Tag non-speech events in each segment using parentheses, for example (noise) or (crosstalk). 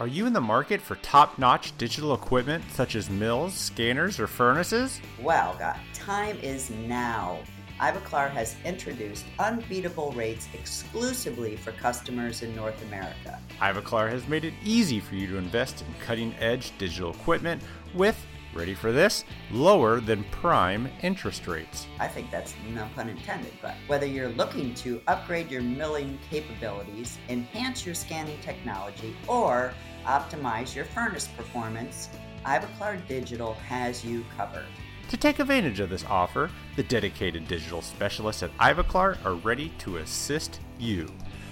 Are you in the market for top notch digital equipment such as mills, scanners, or furnaces? Well, God, time is now. Ivoclar has introduced unbeatable rates exclusively for customers in North America. Ivoclar has made it easy for you to invest in cutting edge digital equipment with, ready for this, lower than prime interest rates. I think that's no pun intended, but whether you're looking to upgrade your milling capabilities, enhance your scanning technology, or optimize your furnace performance, Ivoclar Digital has you covered. To take advantage of this offer, the dedicated digital specialists at Ivoclar are ready to assist you.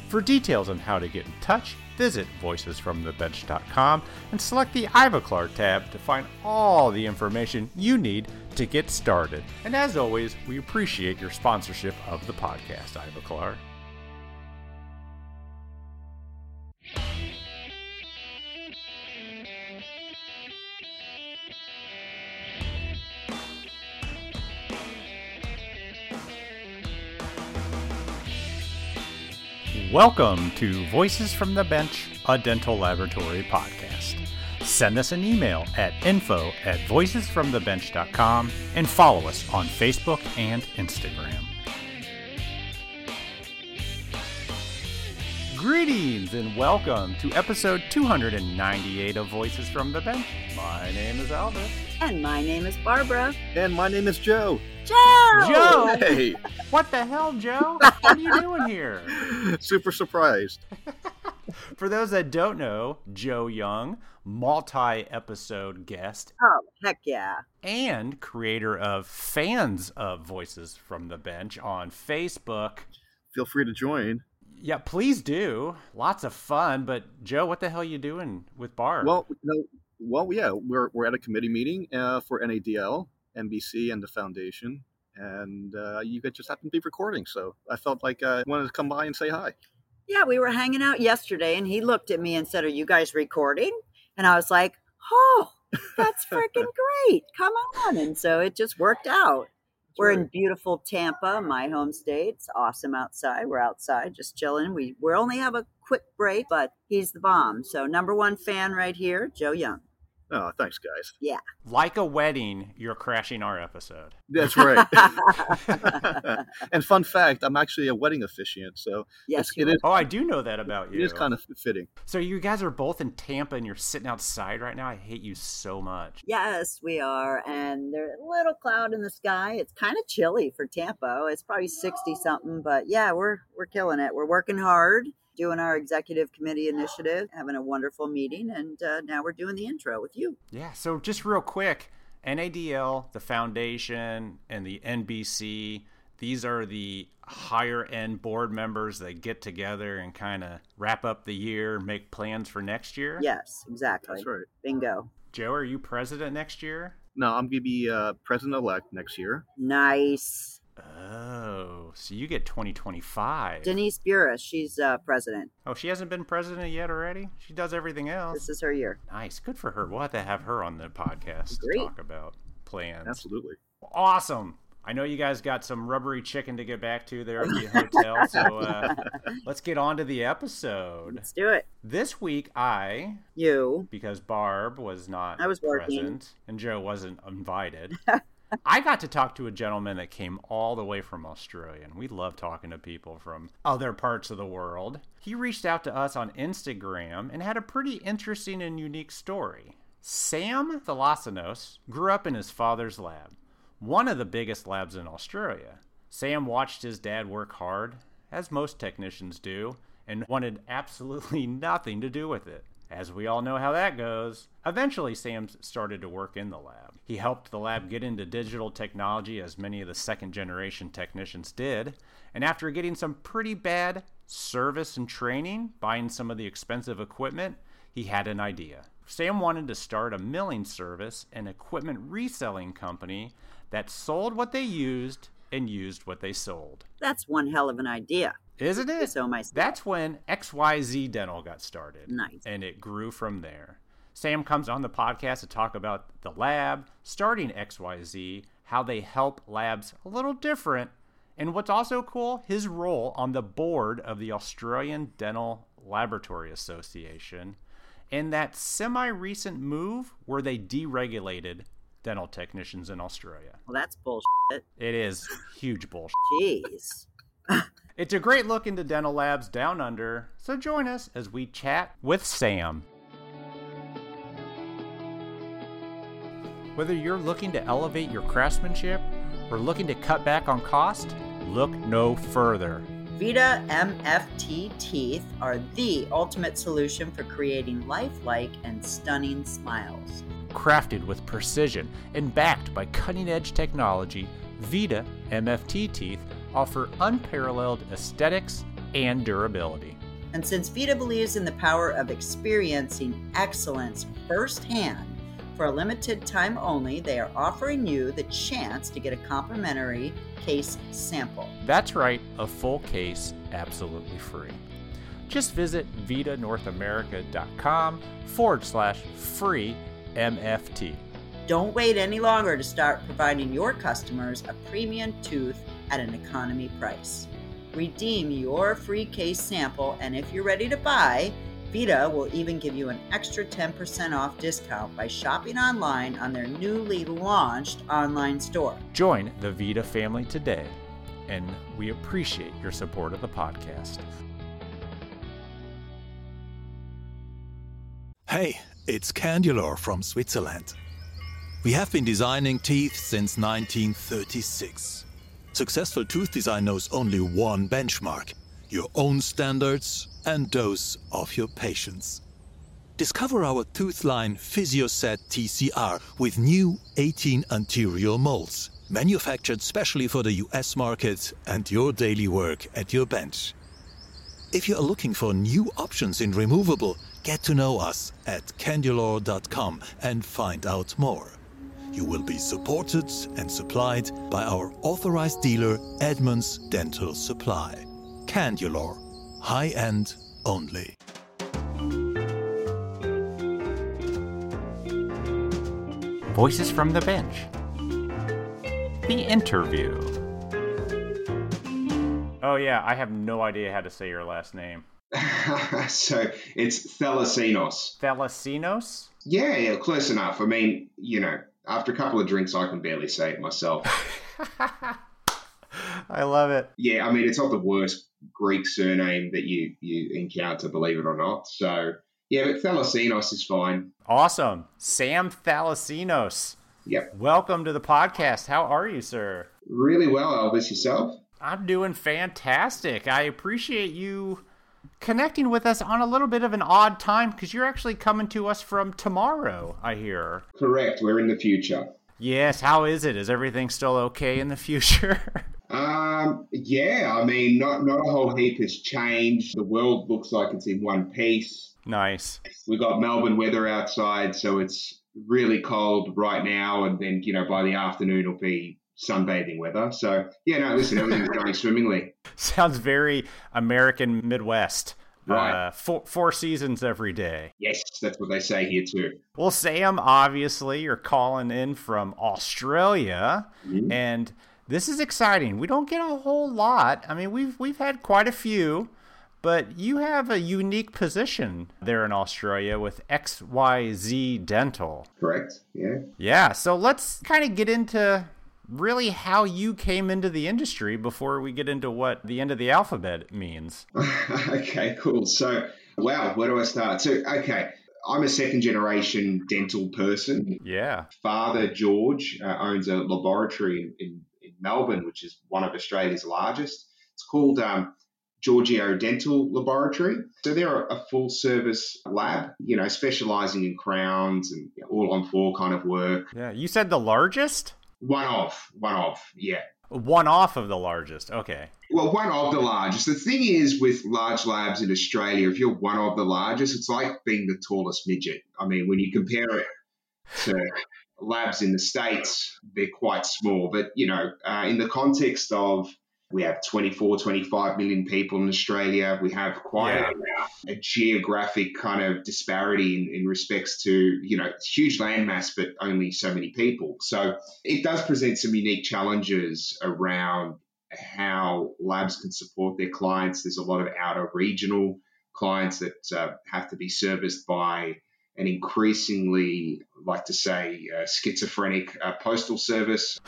For details on how to get in touch, visit voicesfromthebench.com and select the Ivoclar tab to find all the information you need to get started. And as always, we appreciate your sponsorship of the podcast, Ivoclar. Welcome to Voices from the Bench, a dental laboratory podcast. Send us an email at info at voicesfromthebench.com and follow us on Facebook and Instagram. Greetings and welcome to episode 298 of Voices from the Bench. My name is Albert. And my name is Barbara. And my name is Joe. Joe! Joe! Hey, What the hell, Joe? (laughs) What are you doing here? super surprised. (laughs) For those that don't know, Joe Young, multi episode guest Oh, heck yeah. and creator of Fans of Voices from the Bench on Facebook. Feel free to join. Yeah, please do. Lots of fun. But Joe, what the hell are you doing with Barb? Well, you know, well, yeah, we're we're at a committee meeting uh, for NADL, NBC, and the foundation, and uh, you guys just happen to be recording. So I felt like I wanted to come by and say hi. Yeah, we were hanging out yesterday and he looked at me and said, Are you guys recording? And I was like, Oh, that's (laughs) freaking great. Come on. And so it just worked out. We're in beautiful Tampa, my home state. It's awesome outside. We're outside just chilling. We we only have a quick break, but he's the bomb. So number one fan right here, Joe Young. Oh, thanks, guys. Yeah. Like a wedding, you're crashing our episode. That's right. (laughs) and fun fact, I'm actually a wedding officiant, so yes, it's, Oh, I do know that about you. It is kind of fitting. So you guys are both in Tampa and you're sitting outside right now. I hate you so much. Yes, we are. And there's a little cloud in the sky. It's kind of chilly for Tampa. It's probably 60 something, but yeah, we're we're killing it. We're working hard, doing our executive committee initiative, having a wonderful meeting, and uh, now we're doing the intro with you. Yeah, so just real quick, NADL, the foundation, and the NBC, these are the higher end board members that get together and kind of wrap up the year, make plans for next year. Yes, exactly. That's right. Bingo. Joe, are you president next year? No, I'm gonna be uh, president elect next year. Nice. Oh, so you get 2025. Denise Buras, she's uh, president. Oh, she hasn't been president yet already? She does everything else. This is her year. Nice. Good for her. We'll have to have her on the podcast Great. to talk about plans. Absolutely. Awesome. I know you guys got some rubbery chicken to get back to there at the hotel, (laughs) so uh, let's get on to the episode. Let's do it. This week, I, You. because Barb was not I was working. present and Joe wasn't invited, (laughs) I got to talk to a gentleman that came all the way from Australia, and we love talking to people from other parts of the world. He reached out to us on Instagram and had a pretty interesting and unique story. Sam Talassinos grew up in his father's lab, one of the biggest labs in Australia. Sam watched his dad work hard, as most technicians do, and wanted absolutely (laughs) nothing to do with it. As we all know how that goes, eventually Sam started to work in the lab. He helped the lab get into digital technology as many of the second generation technicians did, and after getting some pretty bad service and training, buying some of the expensive equipment, he had an idea. Sam wanted to start a milling service and equipment reselling company that sold what they used and used what they sold. That's one hell of an idea. Isn't it? So my That's when XYZ Dental got started. Nice. And it grew from there. Sam comes on the podcast to talk about the lab, starting XYZ, how they help labs a little different, and what's also cool, his role on the board of the Australian Dental Laboratory Association, and that semi recent move where they deregulated dental technicians in Australia. Well, that's bullshit. It is huge bullshit. Jeez. It's a great look into dental labs down under, so join us as we chat with Sam. Whether you're looking to elevate your craftsmanship or looking to cut back on cost, look no further. Vita MFT teeth are the ultimate solution for creating lifelike and stunning smiles. Crafted with precision and backed by cutting edge technology, Vita MFT teeth offer unparalleled aesthetics and durability. And since Vita believes in the power of experiencing excellence firsthand, for a limited time only, they are offering you the chance to get a complimentary case sample. That's right, a full case absolutely free. Just visit vitanorthamerica.com forward slash free MFT. Don't wait any longer to start providing your customers a premium tooth at an economy price. Redeem your free case sample, and if you're ready to buy, Vita will even give you an extra 10% off discount by shopping online on their newly launched online store. Join the Vita family today, and we appreciate your support of the podcast. Hey, it's Candulor from Switzerland. We have been designing teeth since 1936. Successful tooth design knows only one benchmark your own standards and those of your patients. Discover our Toothline PhysioSet TCR with new 18 anterior molds, manufactured specially for the US market and your daily work at your bench. If you are looking for new options in removable, get to know us at candulor.com and find out more. You will be supported and supplied by our authorized dealer Edmunds Dental Supply. Candulor, high end only. Voices from the Bench. The interview. Oh, yeah, I have no idea how to say your last name. (laughs) (laughs) so it's Talassinos. Talassinos? Yeah, yeah, close enough. I mean, you know, after a couple of drinks, I can barely say it myself. (laughs) I love it. Yeah, I mean, it's not the worst Greek surname that you you encounter, believe it or not. So yeah, but Talassinos is fine. Awesome, Sam Talassinos. Yep. Welcome to the podcast. How are you, sir? Really well, Elvis. Yourself? I'm doing fantastic. I appreciate you connecting with us on a little bit of an odd time because you're actually coming to us from tomorrow, I hear. Correct. We're in the future. Yes. How is it? Is everything still okay in the future? (laughs) um, yeah. I mean, not not a whole heap has changed. The world looks like it's in one piece. Nice. We got Melbourne weather outside, so it's really cold right now, and then you know by the afternoon it'll be sunbathing weather. So yeah, no, listen, everything's going swimmingly. (laughs) Sounds very American Midwest. Right. Uh, four, four seasons every day. Yes, that's what they say here too. Well, Sam, obviously, you're calling in from Australia, Mhm. and this is exciting. We don't get a whole lot. I mean, we've we've had quite a few, but you have a unique position there in Australia with XYZ Dental. Correct. Yeah. Yeah, so let's kind of get into really how you came into the industry before we get into what the end of the alphabet means. (laughs) okay, cool. So, wow, where do I start? So, okay, I'm a second generation dental person. Yeah. Father George uh, owns a laboratory in, in, in Melbourne, which is one of Australia's largest. It's called um, Giorgio Dental Laboratory. So they're a full service lab, you know, specializing in crowns and all on four kind of work. Yeah. You said the largest? One off, one off, yeah. One off of the largest. Okay. Well, one of the largest. The thing is with large labs in Australia, if you're one of the largest, it's like being the tallest midget. I mean, when you compare it to labs in the States, they're quite small. But, you know, uh, in the context of we have 24, 25 million people in Australia. We have quite Yeah. a, a geographic kind of disparity in, in respects to, you know, huge landmass, but only so many people. So it does present some unique challenges around how labs can support their clients. There's a lot of outer regional clients that uh, have to be serviced by an increasingly, like to say, uh, schizophrenic uh, postal service.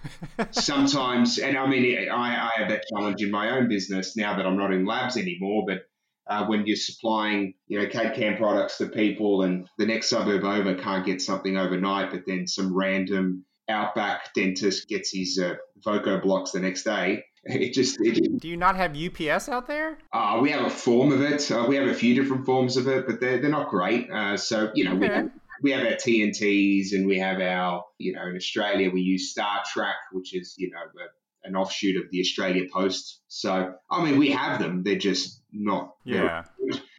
(laughs) Sometimes, and I mean, I, I, have that challenge in my own business now that I'm not in labs anymore, but uh, when you're supplying, you know, CAD CAM products to people and the next suburb over can't get something overnight, but then some random outback dentist gets his uh, Voco blocks the next day. (laughs) It just. It, Do you not have UPS out there? Uh, we have a form of it. Uh, we have a few different forms of it, but they're, they're not great. Uh, so, you know, okay. we, have, we have our TNTs and we have our, you know, in Australia, we use Star Track, which is, you know, a, an offshoot of the Australia Post. So, I mean, we have them. They're just not. Yeah.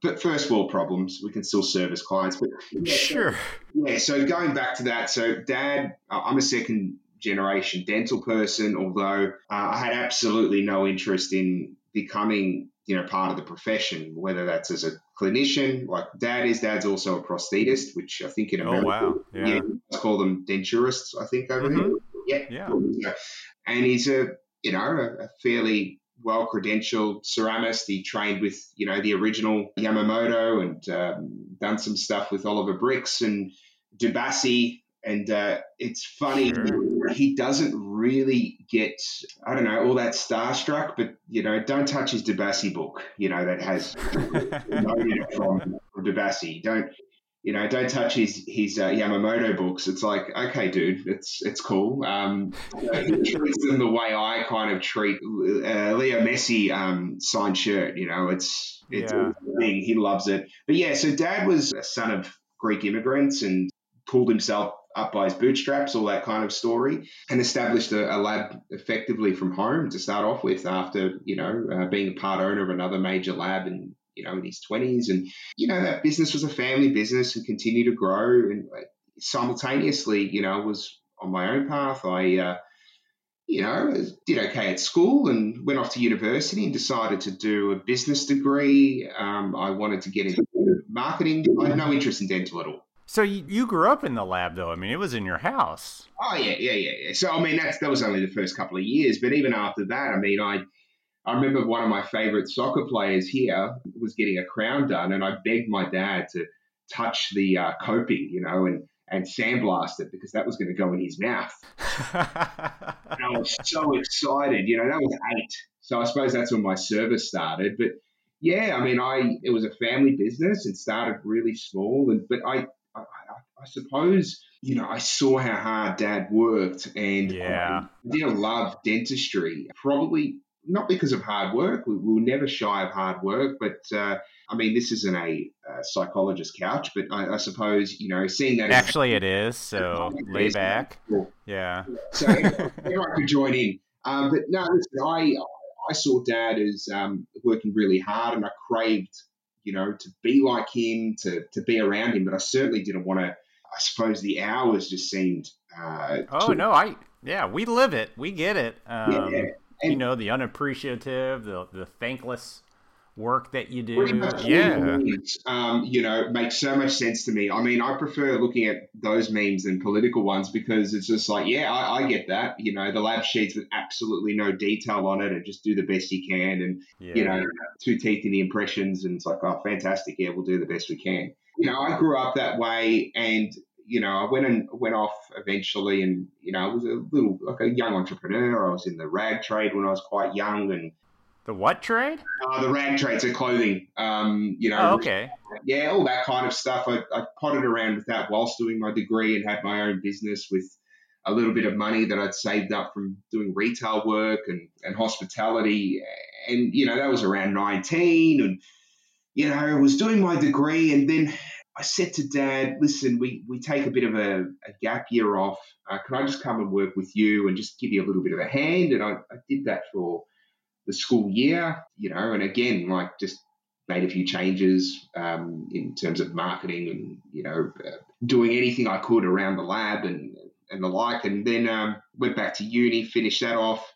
But first world problems, we can still service clients. But yeah, sure. So, yeah. So going back to that, so dad, I'm a second generation dental person, although uh, I had absolutely no interest in becoming, you know, part of the profession, whether that's as a clinician, like dad is. Dad's also a prosthetist, which I think in oh, America, oh, wow. yeah. yeah, call them denturists, I think over mm-hmm. here. Yeah. yeah. And he's a, you know, a, a fairly well credentialed ceramist. He trained with, you know, the original Yamamoto and um, done some stuff with Oliver Brix and Dubassi. And uh, it's funny, sure. he doesn't really get, I don't know, all that starstruck, but, you know, don't touch his Dubassi book, you know, that has (laughs) from, from Dubassi. Don't, you know, don't touch his his uh, Yamamoto books. It's like, okay, dude, it's it's cool. Um, you know, he (laughs) treats them the way I kind of treat uh, Leo Messi um, signed shirt. You know, it's it's yeah. a thing. He loves it. But yeah, so Dad was a son of Greek immigrants and pulled himself up by his bootstraps, all that kind of story, and established a, a lab effectively from home to start off with. After you know uh, being a part owner of another major lab in you know, in his 20s. And, you know, that business was a family business and continued to grow. And simultaneously, you know, was on my own path. I, uh, you know, did okay at school and went off to university and decided to do a business degree. Um, I wanted to get into marketing. I had no interest in dental at all. So you, you grew up in the lab, though. I mean, it was in your house. Oh yeah, yeah, yeah, yeah. So I mean, that's that was only the first couple of years, but even after that, I mean, I I remember one of my favorite soccer players here was getting a crown done, and I begged my dad to touch the uh, coping, you know, and and sandblast it because that was going to go in his mouth. (laughs) and I was so excited, you know. That was eight, so I suppose that's when my service started. But yeah, I mean, I it was a family business and started really small, and but I I, I suppose you know I saw how hard Dad worked, and yeah, I did love dentistry. Probably not because of hard work. We, will never shy of hard work, but uh, I mean, this isn't a, a psychologist couch, but I, I, suppose you know, seeing that actually it (laughs) is. So lay back, yeah. (laughs) So everyone could join in, um, but no, listen, I I saw Dad as um, working really hard, and I craved, you know, to be like him, to to be around him, but I certainly didn't want to. I suppose the hours just seemed. Uh, oh no, I yeah, we live it, we get it. Um, yeah and, you know the unappreciative, the the thankless work that you do. Yeah, um, you know, makes so much sense to me. I mean, I prefer looking at those memes than political ones because it's just like, yeah, I, I get that. You know, the lab sheets with absolutely no detail on it, and just do the best you can, and yeah. you know, two teeth in the impressions, and it's like, oh, fantastic. Yeah, we'll do the best we can. You know, I grew up that way, and you know, I went and went off eventually, and you know, I was a little like a young entrepreneur. I was in the rag trade when I was quite young, and the what trade? Uh, the rag trade, so clothing. Um, you know, oh, okay, yeah, all that kind of stuff. I, I potted around with that whilst doing my degree and had my own business with a little bit of money that I'd saved up from doing retail work and, and hospitality. And, you know, that was around 19. And, you know, I was doing my degree and then I said to Dad, "Listen, we we take a bit of a, a gap year off. Uh, can I just come and work with you and just give you a little bit of a hand?" And I, I did that for the school year, you know, and again, like just made a few changes um, in terms of marketing and you know uh, doing anything I could around the lab and and the like, and then um, went back to uni, finished that off.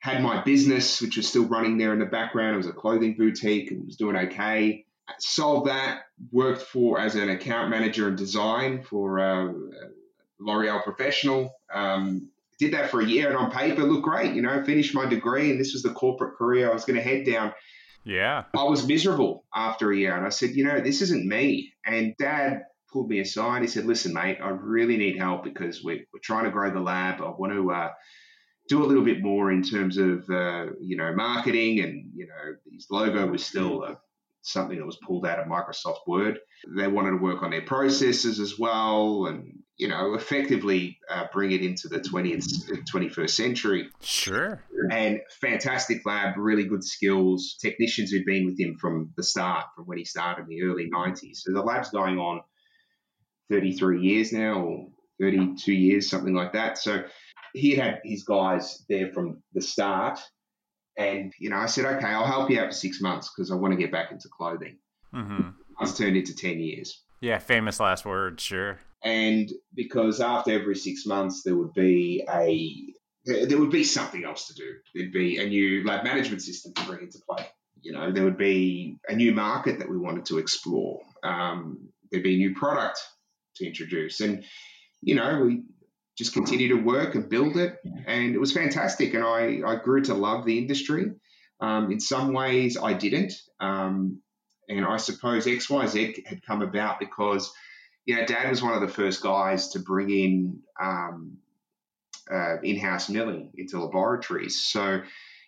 Had my business, which was still running there in the background. It was a clothing boutique and was doing okay sold that, worked for as an account manager and design for uh, L'Oreal Professional. Um, did that for a year and on paper looked great, you know, finished my degree and this was the corporate career I was going to head down. Yeah. I was miserable after a year, and I said, you know, this isn't me. And Dad pulled me aside. He said, listen, mate, I really need help because we're, we're trying to grow the lab. I want to uh, do a little bit more in terms of, uh, you know, marketing, and you know, his logo was still uh, something that was pulled out of Microsoft Word. They wanted to work on their processes as well, and you know, effectively uh, bring it into the 20th, 21st century. Sure. And fantastic lab, really good skills, technicians who've been with him from the start, from when he started in the early 90s. So the lab's going on 33 years now, or 32 years, something like that. So he had his guys there from the start. And, you know, I said, okay, I'll help you out for six months because I want to get back into clothing. Mm-hmm. It's turned into 10 years. Yeah, famous last words, sure. And because after every six months, there would be a there would be something else to do. There'd be a new lab management system to bring into play. You know, there would be a new market that we wanted to explore. Um, there'd be a new product to introduce, and you know, we just continue to work and build it, and it was fantastic. And I I grew to love the industry. Um, in some ways, I didn't, um, and I suppose X Y Z had come about because you know, Dad was one of the first guys to bring in um, uh, in-house milling into laboratories. So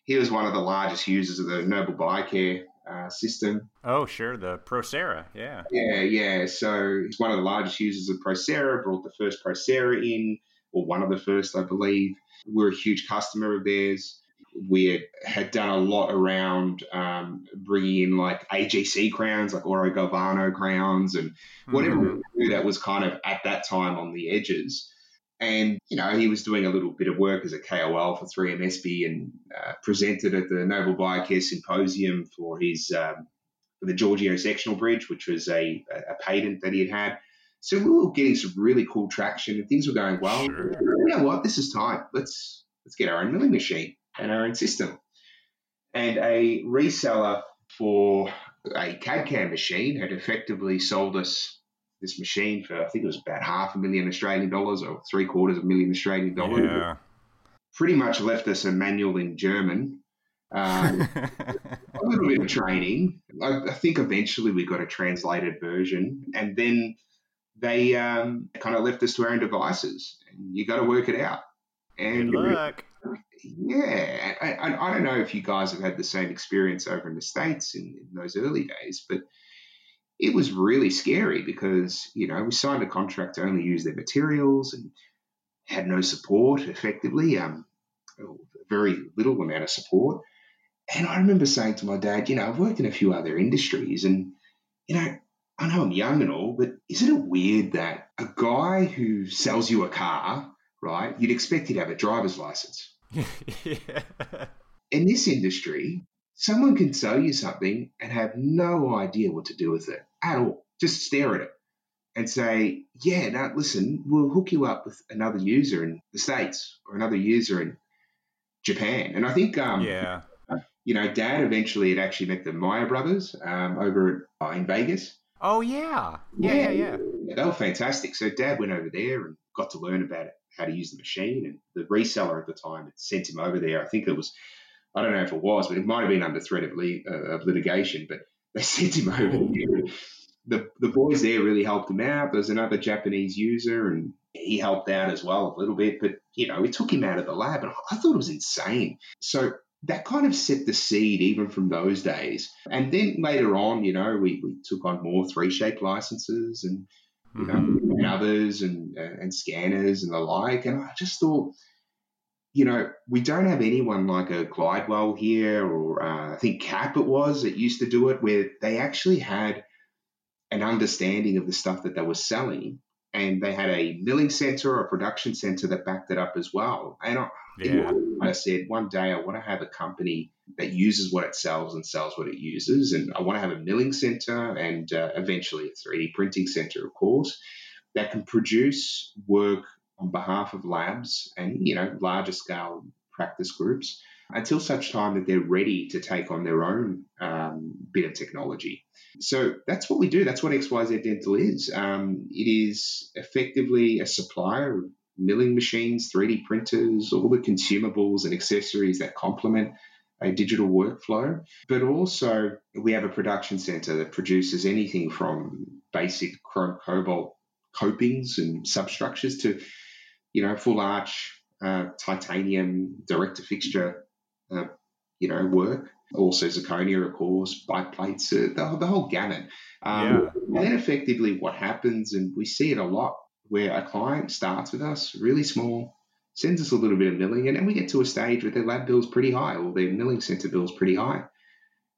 he was one of the largest users of the Nobel Biocare uh, system. Oh, sure, the Procera, yeah. Yeah, yeah. So he's one of the largest users of Procera. Brought the first Procera in, or one of the first, I believe. We're a huge customer of theirs. We had, done a lot around um, bringing in like AGC crowns, like Oro Galvano crowns, and whatever Mhm. that was kind of at that time on the edges. And, you know, he was doing a little bit of work as a KOL for 3M ESPE and uh, presented at the Nobel Biocare Symposium for his um, for the Giorgio sectional bridge, which was a, a patent that he had had. So we were getting some really cool traction and things were going well. Sure. You know what? This is time. Let's let's get our own milling machine and our own system. And a reseller for a CAD CAM machine had effectively sold us this machine for I think it was about half a million Australian dollars or three quarters of a million Australian dollars. Yeah. Pretty much left us a manual in German. Um, (laughs) a little bit of training. I, I think eventually we got a translated version, and then they um, kind of left us to our own devices. And you got to work it out. And Good luck. yeah, I, I, I don't know if you guys have had the same experience over in the states in, in those early days, but it was really scary because you know we signed a contract to only use their materials and had no support effectively, um, very little amount of support. And I remember saying to my dad, you know, I've worked in a few other industries, and you know, I know I'm young and all, but isn't it weird that a guy who sells you a car, right? You'd expect he'd have a driver's license (laughs) yeah. in this industry, someone can sell you something and have no idea what to do with it at all. Just stare at it and say, yeah, now listen, we'll hook you up with another user in the States or another user in Japan. And I think, um, yeah. you know, Dad eventually had actually met the Meyer brothers um, over uh, in Vegas. Oh, yeah. Yeah, yeah, yeah. Yeah, they were fantastic. So Dad went over there and got to learn about it, how to use the machine. And the reseller at the time had sent him over there. I think it was, I don't know if it was, but it might have been under threat of, li- uh, of litigation. But (laughs) they sent him over there. The, the boys there really helped him out. There was another Japanese user, and he helped out as well a little bit. But you know, we took him out of the lab, and I thought it was insane. So that kind of set the seed even from those days. And then later on, you know, we, we took on more 3Shape licenses and you know, Mhm. and others and uh, and scanners and the like. And I just thought, you know, we don't have anyone like a Glidewell here, or uh, I think Cap it was that used to do it, where they actually had an understanding of the stuff that they were selling. And they had a milling center or a production center that backed it up as well. And I, Yeah. I said, one day I want to have a company that uses what it sells and sells what it uses. And I want to have a milling center and uh, eventually a 3D printing center, of course, that can produce work on behalf of labs and, you know, larger scale practice groups until such time that they're ready to take on their own um, bit of technology. So that's what we do. That's what XYZ Dental is. Um, it is effectively a supplier of milling machines, 3D printers, all the consumables and accessories that complement a digital workflow, but also we have a production center that produces anything from basic chrome cobalt copings and substructures to, you know, full arch uh, titanium director fixture, uh, you know, work. Also zirconia, of course, bite plates, uh, the, the whole gamut. Um, yeah. And then effectively what happens, and we see it a lot, where a client starts with us really small, sends us a little bit of milling, and then we get to a stage where their lab bill's pretty high or their milling center bill's pretty high.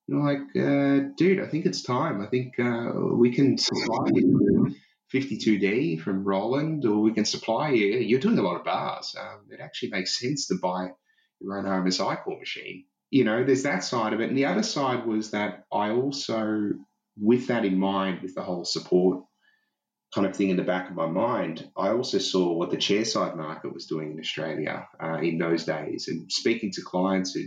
And like, uh, dude, I think it's time. I think uh, we can supply you 52D from Roland, or we can supply you. You're doing a lot of bars. Um, it actually makes sense to buy your own RMSI core machine. You know, there's that side of it. And the other side was that I also, with that in mind, with the whole support kind of thing in the back of my mind, I also saw what the chairside market was doing in Australia uh, in those days, and speaking to clients who,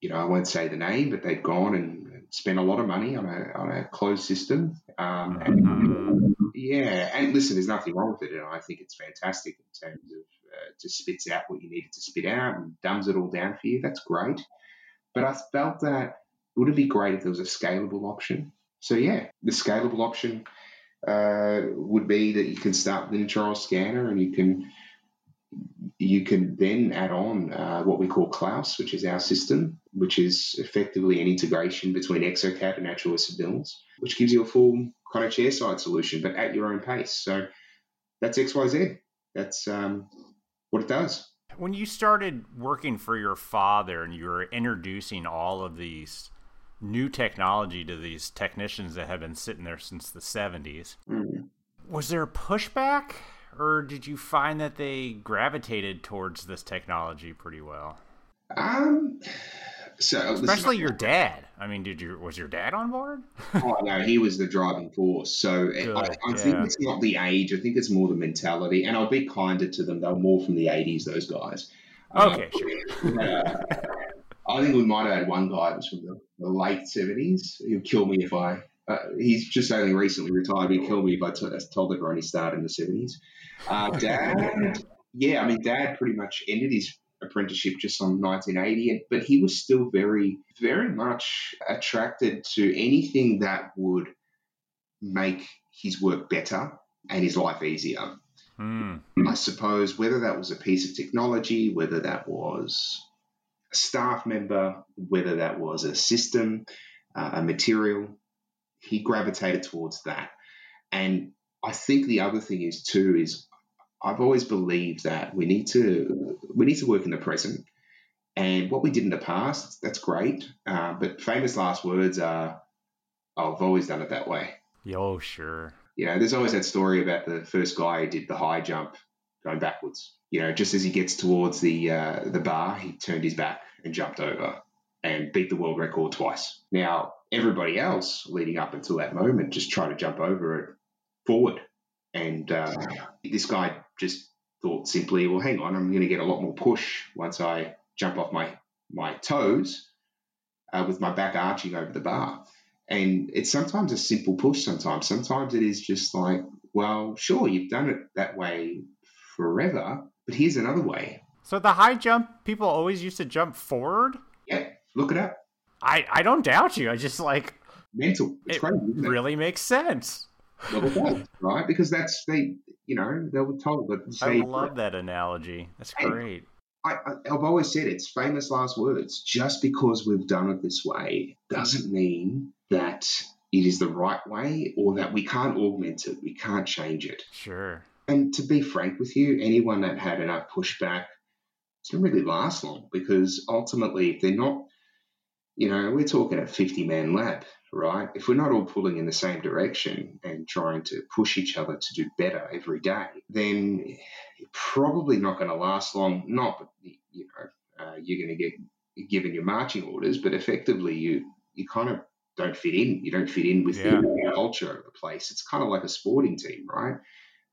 you know, I won't say the name, but they'd gone and spent a lot of money on a on a closed system, um, and mm-hmm. yeah, and listen, there's nothing wrong with it, and I think it's fantastic in terms of uh, just spits out what you needed to spit out and dumbs it all down for you. That's great, but I felt that would it be great if there was a scalable option? So yeah, the scalable option uh, would be that you can start with an intraoral scanner and you can you can then add on uh, what we call Klaus, which is our system, which is effectively an integration between exocad and natural mills, which gives you a full kind of chairside solution, but at your own pace. So that's XYZ. That's um, what it does. When you started working for your father and you were introducing all of these new technology to these technicians that have been sitting there since the 70s. Mm. Was there a pushback, or did you find that they gravitated towards this technology pretty well? Um, so especially your dad. I mean, did you was your dad on board? (laughs) oh no, he was the driving force. So Good, I, I yeah. think it's not the age. I think it's more the mentality. And I'll be kinder to them. They were more from the '80s. Those guys. Okay, um, sure. (laughs) Uh, I think we might have had one guy that was from the, the late seventies. He'll kill me if I. Uh, he's just only recently retired. He'd kill me if I t- told everyone he started in the seventies. Uh, (laughs) Dad, yeah, I mean, Dad pretty much ended his apprenticeship just on 1980, but he was still very, very much attracted to anything that would make his work better and his life easier. Mm. I suppose whether that was a piece of technology, whether that was a staff member, whether that was a system, uh, a material, he gravitated towards that. And I think the other thing is too is I've always believed that we need to we need to work in the present. And what we did in the past, that's great. Uh, but famous last words are, oh, I've always done it that way. Oh, sure. You know, there's always that story about the first guy who did the high jump going backwards you know, just as he gets towards the uh, the bar, he turned his back and jumped over and beat the world record twice. Now, everybody else leading up until that moment just tried to jump over it forward, and uh, this guy just thought simply, well, hang on, I'm going to get a lot more push once I jump off my my toes uh, with my back arching over the bar. And it's sometimes a simple push. Sometimes, sometimes it is just like, well, sure, you've done it that way forever, but here's another way. So the high jump, people always used to jump forward. Yeah, look it up. I I don't doubt you. I just like mental. It's it crazy, it? really makes sense. Right? Because that's they, you know, they were told that. I love that analogy. That's great. I, have always said it's famous last words. Just because we've done it this way doesn't mean that it is the right way or that we can't augment it. We can't change it. Sure. And to be frank with you, anyone that had enough pushback didn't really last long because ultimately, if they're not, you know, we're talking a 50 man lab, right? If we're not all pulling in the same direction and trying to push each other to do better every day, then you're probably not going to last long. Not, you know, uh, you're going to get given your marching orders, but effectively, you you kind of don't fit in. You don't fit in with yeah. the culture of the place. It's kind of like a sporting team, right?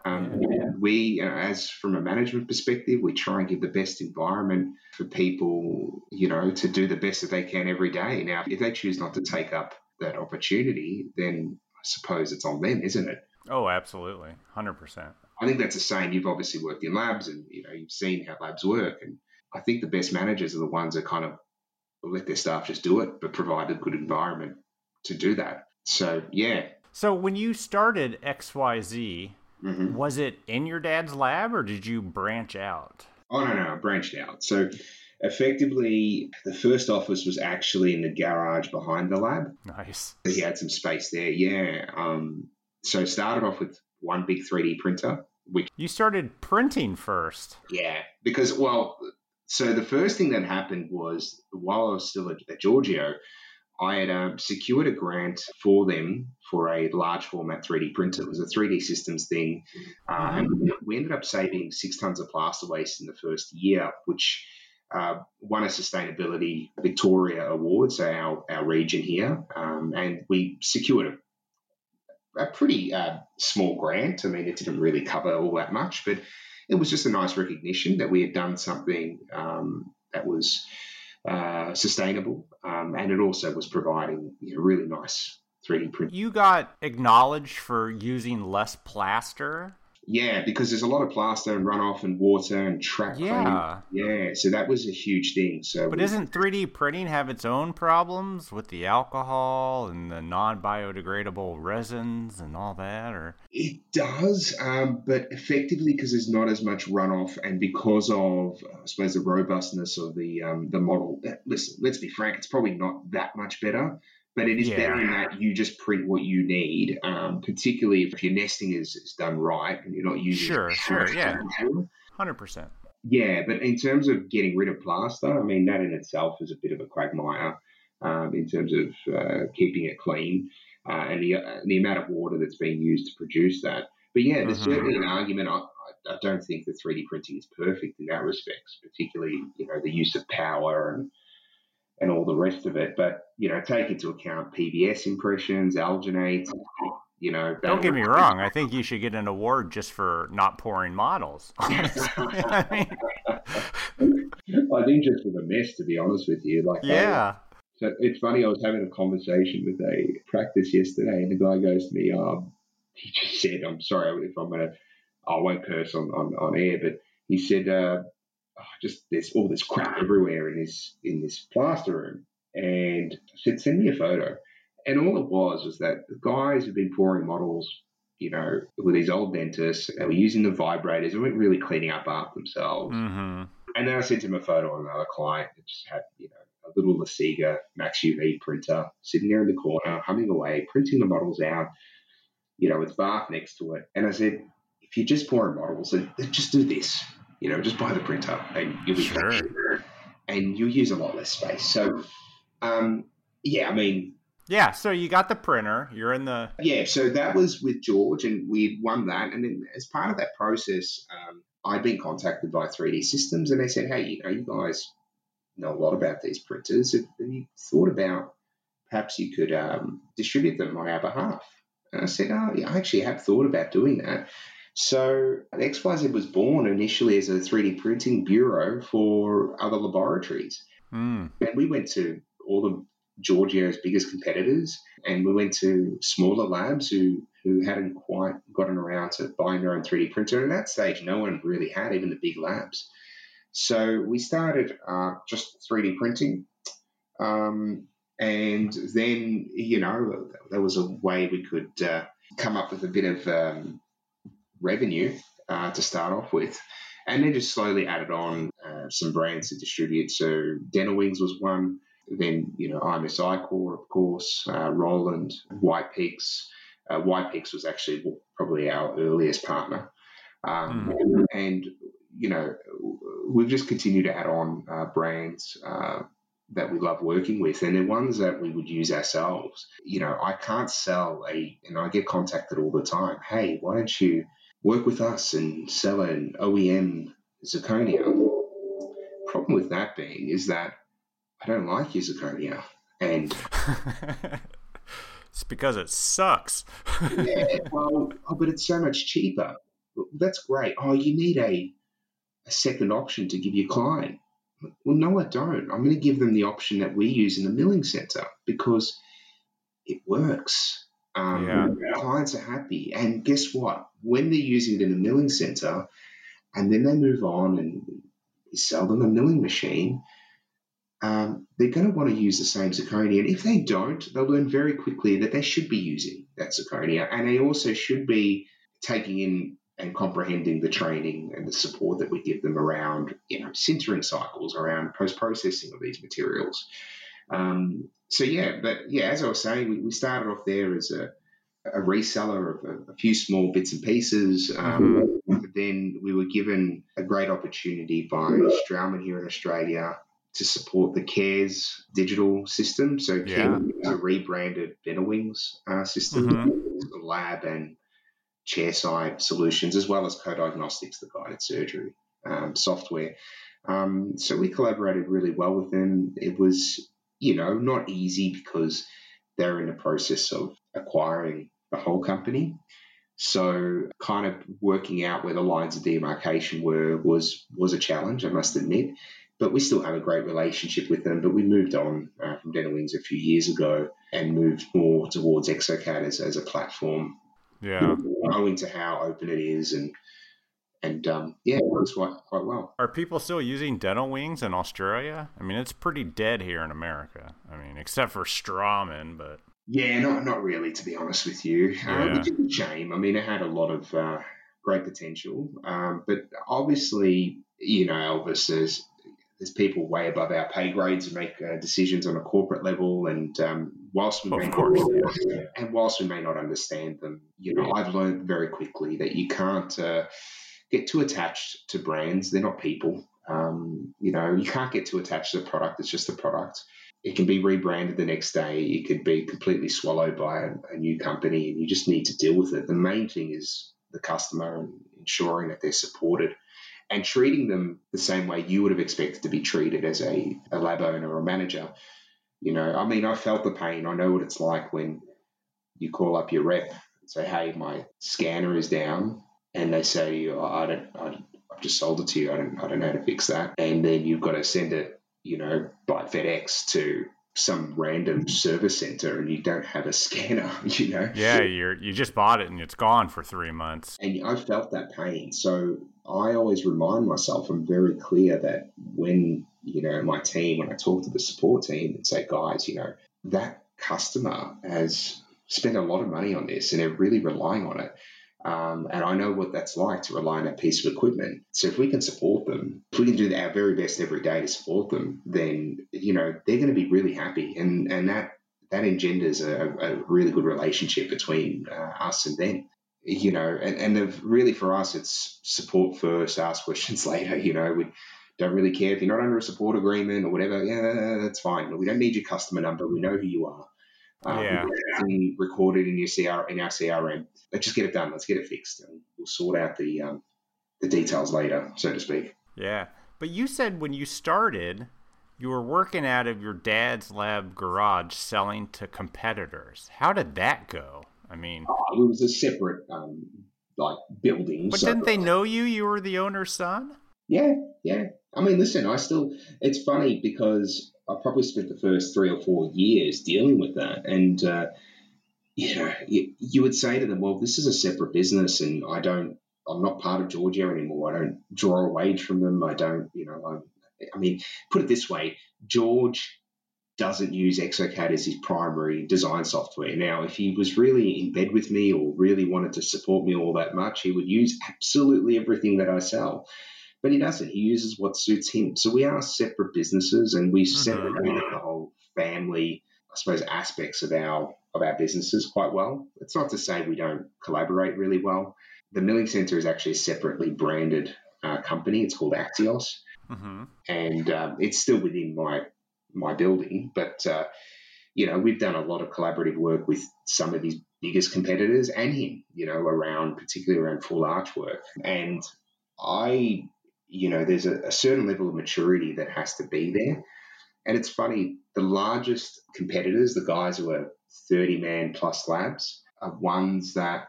Um, we, you know, as from a management perspective, we try and give the best environment for people, you know, to do the best that they can every day. Now, if they choose not to take up that opportunity, then I suppose it's on them, isn't it? Oh, absolutely, hundred percent. I think that's the same. You've obviously worked in labs, and you know, you've seen how labs work, and I think the best managers are the ones that kind of let their staff just do it, but provide a good environment to do that. So yeah. So when you started XYZ, hmm was it in your dad's lab or did you branch out? Oh no, no, I branched out. So effectively, the first office was actually in the garage behind the lab. Nice. He had some space there. Yeah. Um, so started off with one big 3D printer, which You started printing first. yeah, because well, so the first thing that happened was while I was still at, at Giorgio, I had um, secured a grant for them for a large format 3D printer. It was a 3D systems thing. And we ended up saving six tons of plaster waste in the first year, which uh, won a Sustainability Victoria Award, so our, our region here. Um, and we secured a, a pretty uh, small grant. I mean, it didn't really cover all that much, but it was just a nice recognition that we had done something um, that was uh, sustainable, um, and it also was providing you know, really nice 3D print. You got acknowledged for using less plaster. Yeah, because there's a lot of plaster and runoff and water and track Yeah. cleaning. Yeah, so that was a huge thing. So But we- isn't 3D printing have its own problems with the alcohol and the non-biodegradable resins and all that? Or It does, um, but effectively because there's not as much runoff, and because of I suppose the robustness of the um, the model. uh, Listen, let's be frank, it's probably not that much better, but it is Yeah. better in that you just print what you need. Um, particularly if your nesting is, is done right and you're not using Sure, sure, yeah. hundred percent. Yeah, but in terms of getting rid of plaster, I mean that in itself is a bit of a quagmire um, in terms of uh, keeping it clean uh, and the uh, the amount of water that's being used to produce that. But yeah, there's Mhm. certainly an argument. I, I I don't think that 3D printing is perfect in that respect, particularly you know the use of power and and all the rest of it. But you know, take into account PVS impressions, alginate. You know, Don't get me wrong. I think you should get an award just for not pouring models. (laughs) I mean, (laughs) I think just for the mess, to be honest with you, like I- yeah. So it's funny. I was having a conversation with a practice yesterday, and the guy goes to me, um, he just said, "I'm sorry if I'm gonna, I won't curse on, on, on air, but he said, uh, oh, just there's all this crap everywhere in this in this plaster room." And I said, "Send me a photo." And all it was was that the guys have been pouring models, you know, with these old dentists. They were using the vibrators. They weren't really cleaning up after themselves. Mm-hmm. And then I sent him a photo of another client that just had, you know, a little Asiga Max UV printer sitting there in the corner, humming away, printing the models out, you know, with bath next to it. And I said, if you're just pouring models, then just do this, you know, just buy the printer and you'll be Sure. and you'll use a lot less space. So, um, yeah, I mean, Yeah. So you got the printer. You're in the. yeah, so that was with George, and we won that. And then as part of that process, um, I'd been contacted by 3D Systems, and they said, "Hey, you know, you guys know a lot about these printers. Have you thought about perhaps you could um, distribute them on our behalf?" And I said, "Oh, yeah, I actually have thought about doing that." So XYZ was born initially as a 3D printing bureau for other laboratories. Mm. And we went to all of Giorgio's biggest competitors, and we went to smaller labs who, who hadn't quite gotten around to buying their own 3D printer. And at that stage, no one really had, even the big labs. So we started uh, just 3D printing. Um, and then, you know, there was a way we could uh, come up with a bit of um, revenue uh, to start off with. And then just slowly added on uh, some brands to distribute. So Dental Wings was one. Then, you know, imes-icore, of course, uh, Roland, White Peaks. Uh, White Peaks was actually probably our earliest partner. Um, And, you know, we've just continued to add on uh, brands uh, that we love working with, and they're ones that we would use ourselves. You know, I can't sell a, and I get contacted all the time. Hey, why don't you work with us and sell an OEM zirconia? Problem with that being is that I don't like your zirconia, and (laughs) it's because it sucks. yeah, well, oh, but it's so much cheaper. That's great. Oh, you need a a second option to give your client. Well, no, I don't. I'm going to give them the option that we use in the milling center because it works. Um, Yeah. Clients are happy. And guess what? When they're using it in a milling center and then they move on and we sell them a milling machine, um, they're going to want to use the same zirconia. And if they don't, they'll learn very quickly that they should be using that zirconia. And they also should be taking in and comprehending the training and the support that we give them around, you know, sintering cycles, around post processing of these materials. Um, so yeah, but yeah, as I was saying, we, we started off there as a, a reseller of a, a, few small bits and pieces. Um, mm-hmm. Then we were given a great opportunity by Straumann here in Australia to support the CARES digital system. So yeah. CARES is a rebranded Dental Wings uh, system, mm-hmm. lab and chairside solutions, as well as coDiagnostiX, the guided surgery um, software. Um, so we collaborated really well with them. It was, you know, not easy because they're in the process of acquiring the whole company. So kind of working out where the lines of demarcation were was was a challenge, I must admit. But we still have a great relationship with them. But we moved on uh, from Dental Wings a few years ago and moved more towards exocad as, as a platform yeah. Owing to how open it is and and um, yeah, it works quite quite well. Are people still using dental wings in Australia? I mean, it's pretty dead here in America. I mean, except for Straumann, but yeah, not not really, to be honest with you. Uh, yeah. Uh, which is a shame. I mean, it had a lot of uh, great potential, um, but obviously, you know, Elvis is there's people way above our pay grades who make uh, decisions on a corporate level, and um, whilst we may not, and whilst we may not understand them, you know, I've learned very quickly that you can't uh, get too attached to brands. They're not people. Um, you know, you can't get too attached to the product. It's just a product. It can be rebranded the next day. It could be completely swallowed by a, a new company, and you just need to deal with it. The main thing is the customer and ensuring that they're supported and treating them the same way you would have expected to be treated as a, a lab owner or manager. You know, I mean, I felt the pain. I know what it's like when you call up your rep and say, "Hey, my scanner is down," and they say, oh, "I don't, I, I've just sold it to you. I don't, I don't know how to fix that," and then you've got to send it, you know, by FedEx to some random service center and you don't have a (laughs) scanner, you know. Yeah, you're you just bought it and it's gone for three months. And I felt that pain. So I always remind myself I'm very clear that when, you know, my team, when I talk to the support team and say, guys, you know, that customer has spent a lot of money on this and they're really relying on it. Um, and I know what that's like to rely on that piece of equipment. So if we can support them, if we can do our very best every day to support them, then you know they're going to be really happy, and and that that engenders a, a really good relationship between uh, us and them. You know, and and really for us, it's support first, ask (laughs) questions later. You know, we don't really care if you're not under a support agreement or whatever. Yeah, that's fine. We don't need your customer number. We know who you are. Um, yeah. recorded in your CR in our CRM. Let's just get it done. Let's get it fixed, and we'll sort out the um, the details later, so to speak. Yeah, but you said when you started, you were working out of your dad's lab garage selling to competitors. How did that go? I mean, oh, it was a separate um, like building. But so, didn't they know you? You were the owner's son. Yeah, yeah. I mean, listen, I still. It's funny because I probably spent the first three or four years dealing with that, and uh, you know, you, you would say to them, "Well, this is a separate business, and I don't, I'm not part of Georgia anymore. I don't draw a wage from them. I don't, you know, I'm, I mean, put it this way, George doesn't use exocad as his primary design software. Now, if he was really in bed with me or really wanted to support me all that much, he would use absolutely everything that I sell but he doesn't. He uses what suits him. So we are separate businesses, and we mm-hmm. separate the whole family, I suppose, aspects of our of our businesses quite well. It's not to say we don't collaborate really well. The Milling Centre is actually a separately branded uh, company. It's called Axios, mm-hmm. and um, it's still within my my building. But uh, you know, we've done a lot of collaborative work with some of his biggest competitors and him. You know, around particularly around full arch work, and I you know, there's a, a certain level of maturity that has to be there. And it's funny, the largest competitors, the guys who are 30 man plus labs, are ones that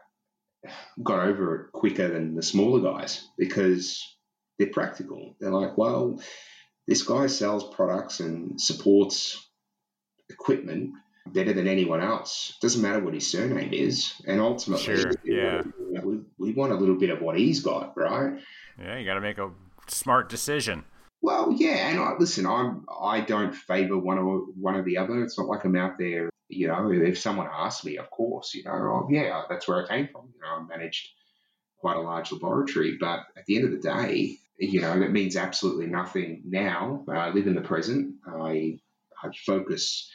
got over it quicker than the smaller guys because they're practical. They're like, well, this guy sells products and supports equipment better than anyone else. Doesn't matter what his surname is. And ultimately, sure, yeah. we, we want a little bit of what he's got, right? Yeah, you got to make a smart decision. Well, yeah, and I, listen, I'm I don't favour one or one or the other. It's not like I'm out there, you know. If someone asks me, of course, you know, yeah, that's where I came from. You know, I managed quite a large laboratory, but at the end of the day, you know, that means absolutely nothing now. I live in the present. I, I focus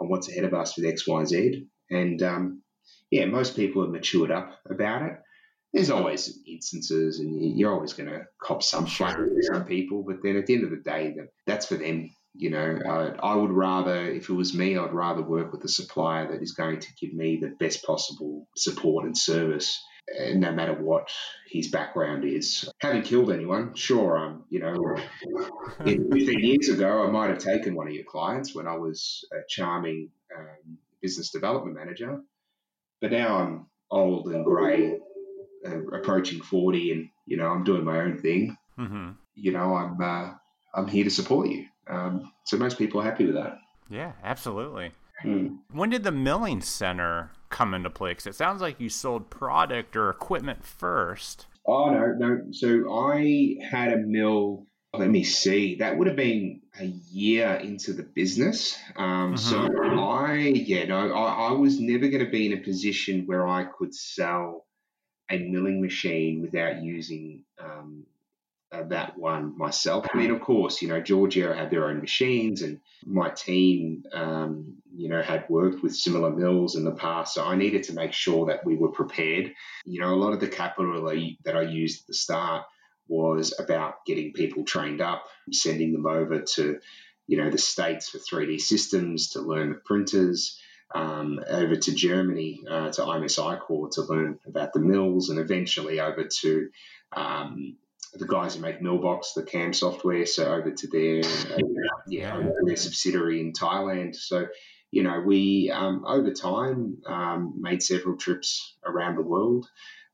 on what's ahead of us with X, Y, Z, and um, yeah, most people have matured up about it there's always instances, and you're always going to cop some flack from some people. But then at the end of the day, that's for them. You know, uh, I would rather, if it was me, I'd rather work with a supplier that is going to give me the best possible support and service, uh, no matter what his background is. Haven't killed anyone, sure. Um, you know, 15 (laughs) years ago, I might have taken one of your clients when I was a charming um, business development manager, but now I'm old and grey uh, approaching 40 and, you know, I'm doing my own thing, mm-hmm. you know, I'm, uh, I'm here to support you. Um, so most people are happy with that. Yeah, absolutely. Mm. When did the milling center come into play? Because it sounds like you sold product or equipment first. Oh no, no. So I had a mill. Let me see. That would have been a year into the business. Um, mm-hmm. So I, yeah, no, I, I was never going to be in a position where I could sell a milling machine without using um, uh, that one myself. I mean, of course, you know, Georgia had their own machines, and my team, um, you know, had worked with similar mills in the past. So I needed to make sure that we were prepared. You know, a lot of the capital that I used at the start was about getting people trained up, sending them over to, you know, the States for 3D systems to learn the printers um, over to Germany uh, to imes-icore to learn about the mills, and eventually over to um, the guys who make Millbox, the CAM software, so over to their uh, yeah their subsidiary in Thailand. So you know we um, over time um, made several trips around the world.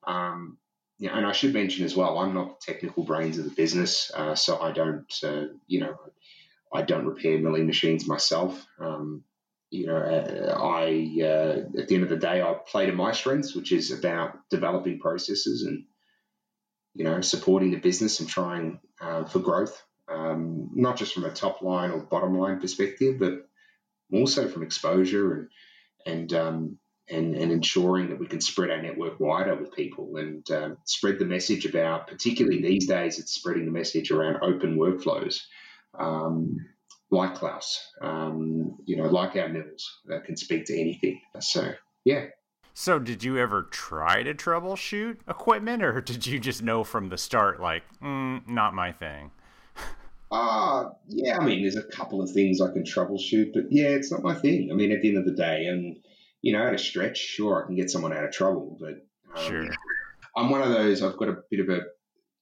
Um, yeah, and I should mention as well, I'm not the technical brains of the business, uh, so I don't, uh, you know, I don't repair milling machines myself. Um, you know, uh, I uh, at the end of the day, I play to my strengths, which is about developing processes and you know supporting the business and trying uh, for growth, um, not just from a top line or bottom line perspective, but also from exposure and and um, and, and ensuring that we can spread our network wider with people and um, spread the message about, particularly these days, it's spreading the message around open workflows. Um, like Klaus, um, you know, like our mills that can speak to anything. So, yeah. So, did you ever try to troubleshoot equipment, or (laughs) did you just know from the start, like, mm, not my thing? Uh, yeah, I mean, there's a couple of things I can troubleshoot, but yeah, it's not my thing. I mean, at the end of the day, and, you know, at a stretch, sure, I can get someone out of trouble, but um, sure. I'm one of those, I've got a bit of a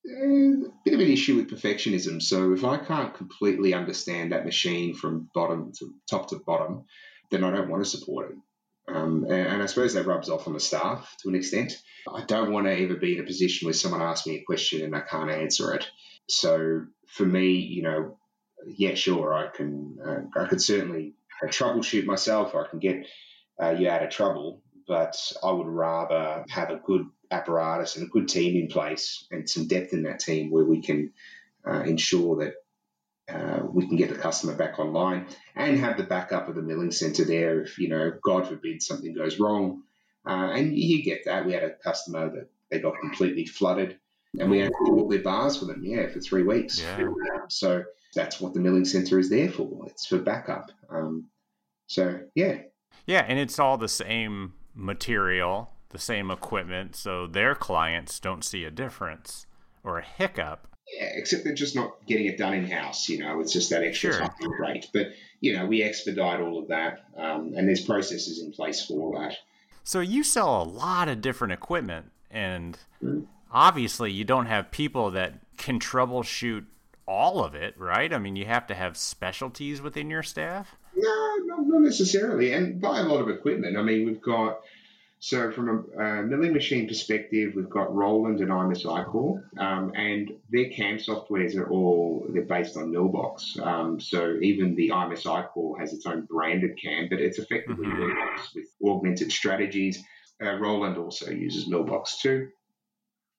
a bit of an issue with perfectionism. So if I can't completely understand that machine from bottom to top to bottom, then I don't want to support it. Um, and, and, I suppose that rubs off on the staff to an extent. I don't want to ever be in a position where someone asks me a question and I can't answer it. So for me, you know, yeah, sure, I can. Uh, I could certainly troubleshoot myself. I can get uh, you out of trouble, but I would rather have a good apparatus and a good team in place and some depth in that team where we can uh, ensure that uh, we can get the customer back online and have the backup of the milling center there if, you know, God forbid something goes wrong. Uh, and you get that. We had a customer that they got completely flooded and we had to do their bars for them, yeah, for three weeks. Yeah. So that's what the milling center is there for. It's for backup. Um, so, yeah. Yeah, and it's all the same material the same equipment so their clients don't see a difference or a hiccup. Yeah, except they're just not getting it done in house. You know, it's just that extra sure. time rate. But you know, we expedite all of that, um, and there's processes in place for that. So you sell a lot of different equipment, and mm-hmm. obviously you don't have people that can troubleshoot all of it, right? I mean, you have to have specialties within your staff. No, not necessarily. And buy a lot of equipment. I mean, we've got so from a, a, milling machine perspective, we've got Roland and iCore, um, and their CAM softwares are all they're based on Millbox. Um, so even the iCore has its own branded CAM, but it's effectively mm-hmm. Millbox with augmented strategies. Uh, Roland also uses Millbox too.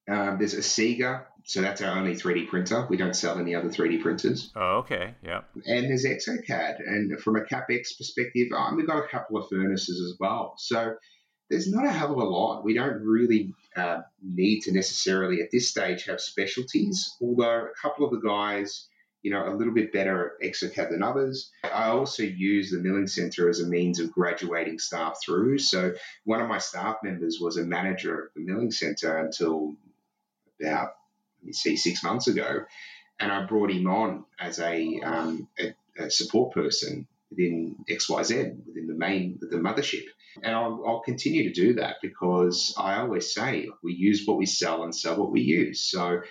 Um, there's Asiga so that's our only 3D printer. We don't sell any other 3D printers. Oh, okay. Yep. And there's ExoCAD. And from a CapEx perspective, um, we've got a couple of furnaces as well. So there's not a hell of a lot. We don't really uh, need to necessarily at this stage have specialties, although a couple of the guys, you know, a little bit better at ExoCAD than others. I also use the milling center as a means of graduating staff through. So one of my staff members was a manager of the milling center until about, let me see, six months ago. And I brought him on as a, um, a, a support person within XYZ, within the main, the mothership. And I'll, I'll, continue to do that because I always say we use what we sell and sell what we use. So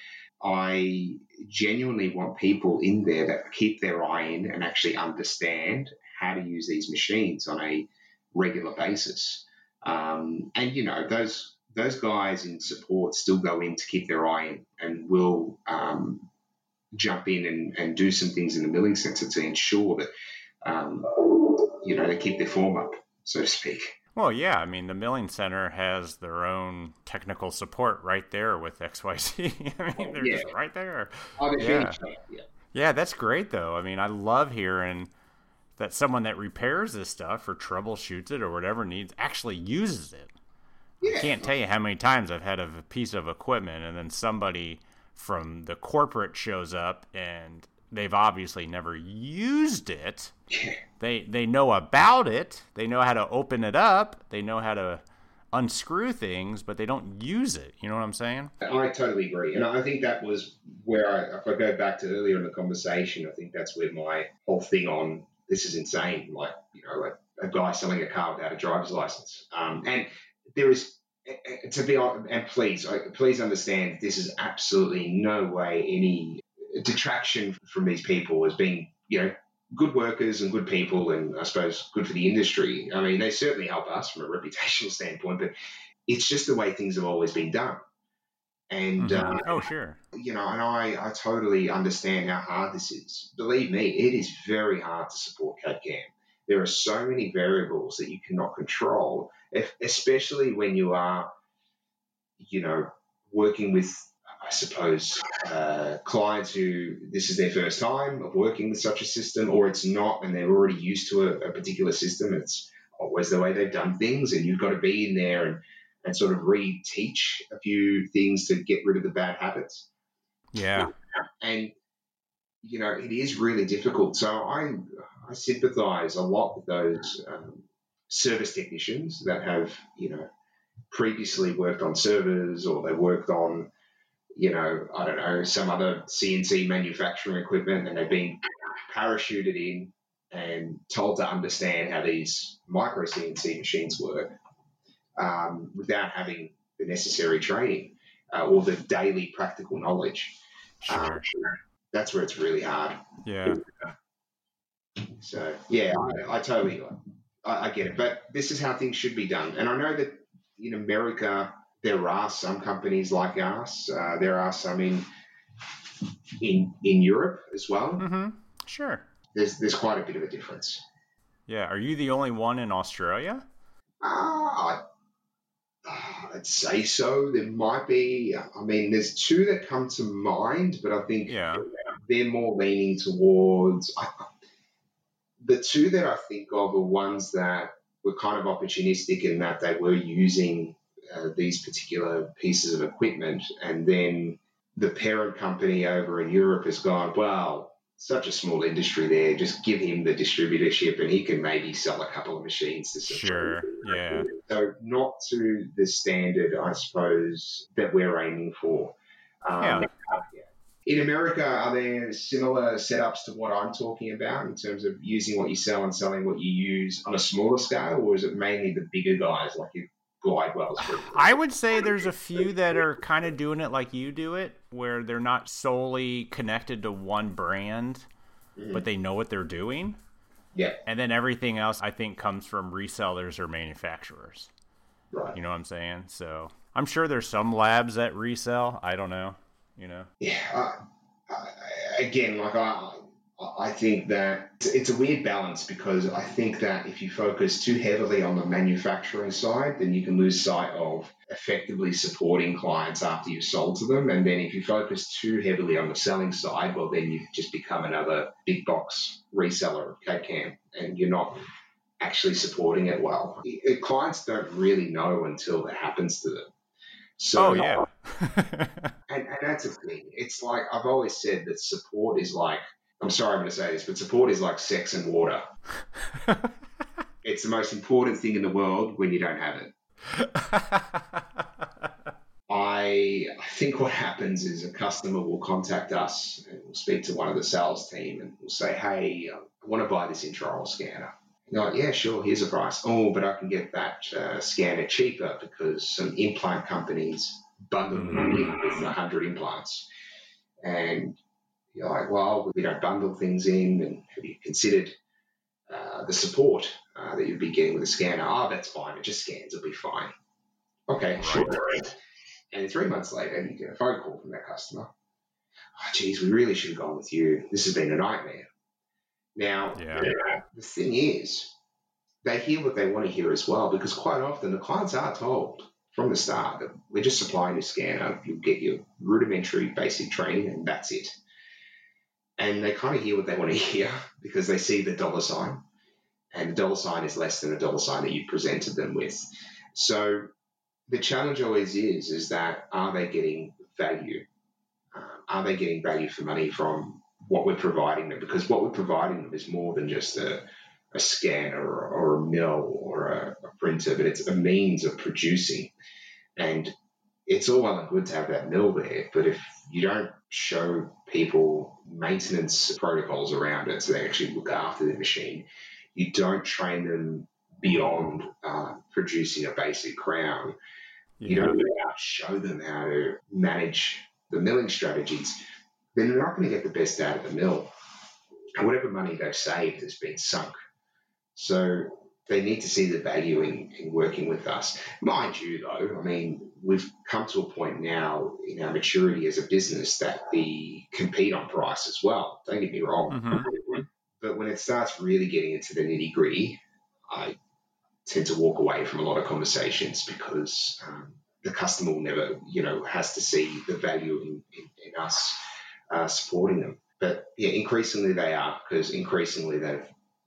I genuinely want people in there that keep their eye in and actually understand how to use these machines on a regular basis. Um, and you know those those guys in support still go in to keep their eye in and will um, jump in and, and do some things in the milling center to ensure that um, you know they keep their form up so to speak. Well, yeah. I mean, the milling center has their own technical support right there with XYZ. (laughs) I mean, they're yeah. just right there. Yeah. yeah. Yeah, that's great, though. I mean, I love hearing that someone that repairs this stuff or troubleshoots it or whatever needs actually uses it. Yeah. I can't tell you how many times I've had a piece of equipment and then somebody from the corporate shows up and they've obviously never used it. They they know about it. They know how to open it up. They know how to unscrew things, but they don't use it. You know what I'm saying? I totally agree, and I think that was where I, if I go back to earlier in the conversation, I think that's where my whole thing on this is insane. Like you know, like a guy selling a car without a driver's license, um, and there is to be on, and please, please understand, this is absolutely no way any detraction from these people as being, you know, good workers and good people, and I suppose good for the industry. I mean, they certainly help us from a (laughs) reputational standpoint, but it's just the way things have always been done. And mm-hmm. uh, oh, sure, you know, and I, I totally understand how hard this is. Believe me, it is very hard to support CAD CAM. There are so many variables that you cannot control, if, especially when you are, you know, working with I suppose, uh, clients who this is their first time of working with such a system, or it's not, and they're already used to a, a particular system. It's always the way they've done things, and you've got to be in there and, and sort of reteach a few things to get rid of the bad habits. Yeah. And, you know, it is really difficult. So I, I sympathize a lot with those um, service technicians that have, you know, previously worked on servers or they worked on you know, I don't know, some other CNC manufacturing equipment and they've been parachuted in and told to understand how these micro CNC machines work um, without having the necessary training uh, or the daily practical knowledge. Sure. Um, that's where it's really hard. Yeah. So yeah, I, I totally, I, I get it. But this is how things should be done, and I know that in America there are some companies like us. Uh, there are some in in in Europe as well. Mm-hmm. Sure. There's there's quite a bit of a difference. Yeah. Are you the only one in Australia? Uh, I, I'd say so. There might be. I mean, there's two that come to mind, but I think yeah. they're more leaning towards. I, the two that I think of are ones that were kind of opportunistic in that they were using uh, these particular pieces of equipment, and then the parent company over in Europe has gone, well, such a small industry there, just give him the distributorship and he can maybe sell a couple of machines to some Sure, yeah. So not to the standard, I suppose, that we're aiming for. Um, yeah. In America, are there similar setups to what I'm talking about in terms of using what you sell and selling what you use on a smaller scale, or is it mainly the bigger guys like Glidewell's. I would say there's a few that are kind of doing it like you do it, where they're not solely connected to one brand, mm-hmm. but they know what they're doing. Yeah. And then everything else, I think, comes from resellers or manufacturers. Right. You know what I'm saying? So I'm sure there's some labs that resell. I don't know. You know. Yeah. Uh, again, like I, I think that it's a weird balance because I think that if you focus too heavily on the manufacturing side, then you can lose sight of effectively supporting clients after you've sold to them. And then if you focus too heavily on the selling side, well, then you've just become another big box reseller of CAD/CAM and you're not actually supporting it well. Clients don't really know until it happens to them. So, oh, yeah. (laughs) and, and that's a thing. It's like I've always said that support is like I'm sorry I'm going to say this, but support is like sex and water. (laughs) it's the most important thing in the world when you don't have it. (laughs) I, I think what happens is a customer will contact us and we'll speak to one of the sales team and we'll say, hey, I want to buy this intraoral scanner. And like, yeah, sure, here's a price. Oh, but I can get that uh, scanner cheaper because some implant companies bundle mm-hmm. with 100 implants. And you're like, well, we don't bundle things in, and have you considered uh, the support uh, that you'd be getting with a scanner? Oh, that's fine. It just scans. It'll be fine. Okay, right. sure. And three months later, you get a phone call from that customer. Oh, geez, we really should have gone with you. This has been a nightmare. Now, yeah. the thing is, they hear what they want to hear as well, because quite often the clients are told from the start that we're just supplying a scanner. You'll get your rudimentary basic training, and that's it and they kind of hear what they want to hear (laughs) because they see the dollar sign, and the dollar sign is less than a dollar sign that you presented them with. So the challenge always is is that are they getting value? Uh, are they getting value for money from what we're providing them? Because what we're providing them is more than just a, a scanner or, or a mill or a, a printer, but it's a means of producing. And it's all well and good to have that mill there, but if you don't show people maintenance protocols around it so they actually look after the machine. You don't train them beyond uh, producing a basic crown. Yeah. You don't show them how to manage the milling strategies. Then they're not going to get the best out of the mill. And whatever money they've saved has been sunk. So they need to see the value in, in working with us. Mind you, though, I mean, we've come to a point now in our maturity as a business that we compete on price as well. Don't get me wrong. Mm-hmm. But when it starts really getting into the nitty gritty, I tend to walk away from a lot of conversations because um, the customer will never, you know, has to see the value in, in, in us uh, supporting them. But yeah, increasingly they are because increasingly they've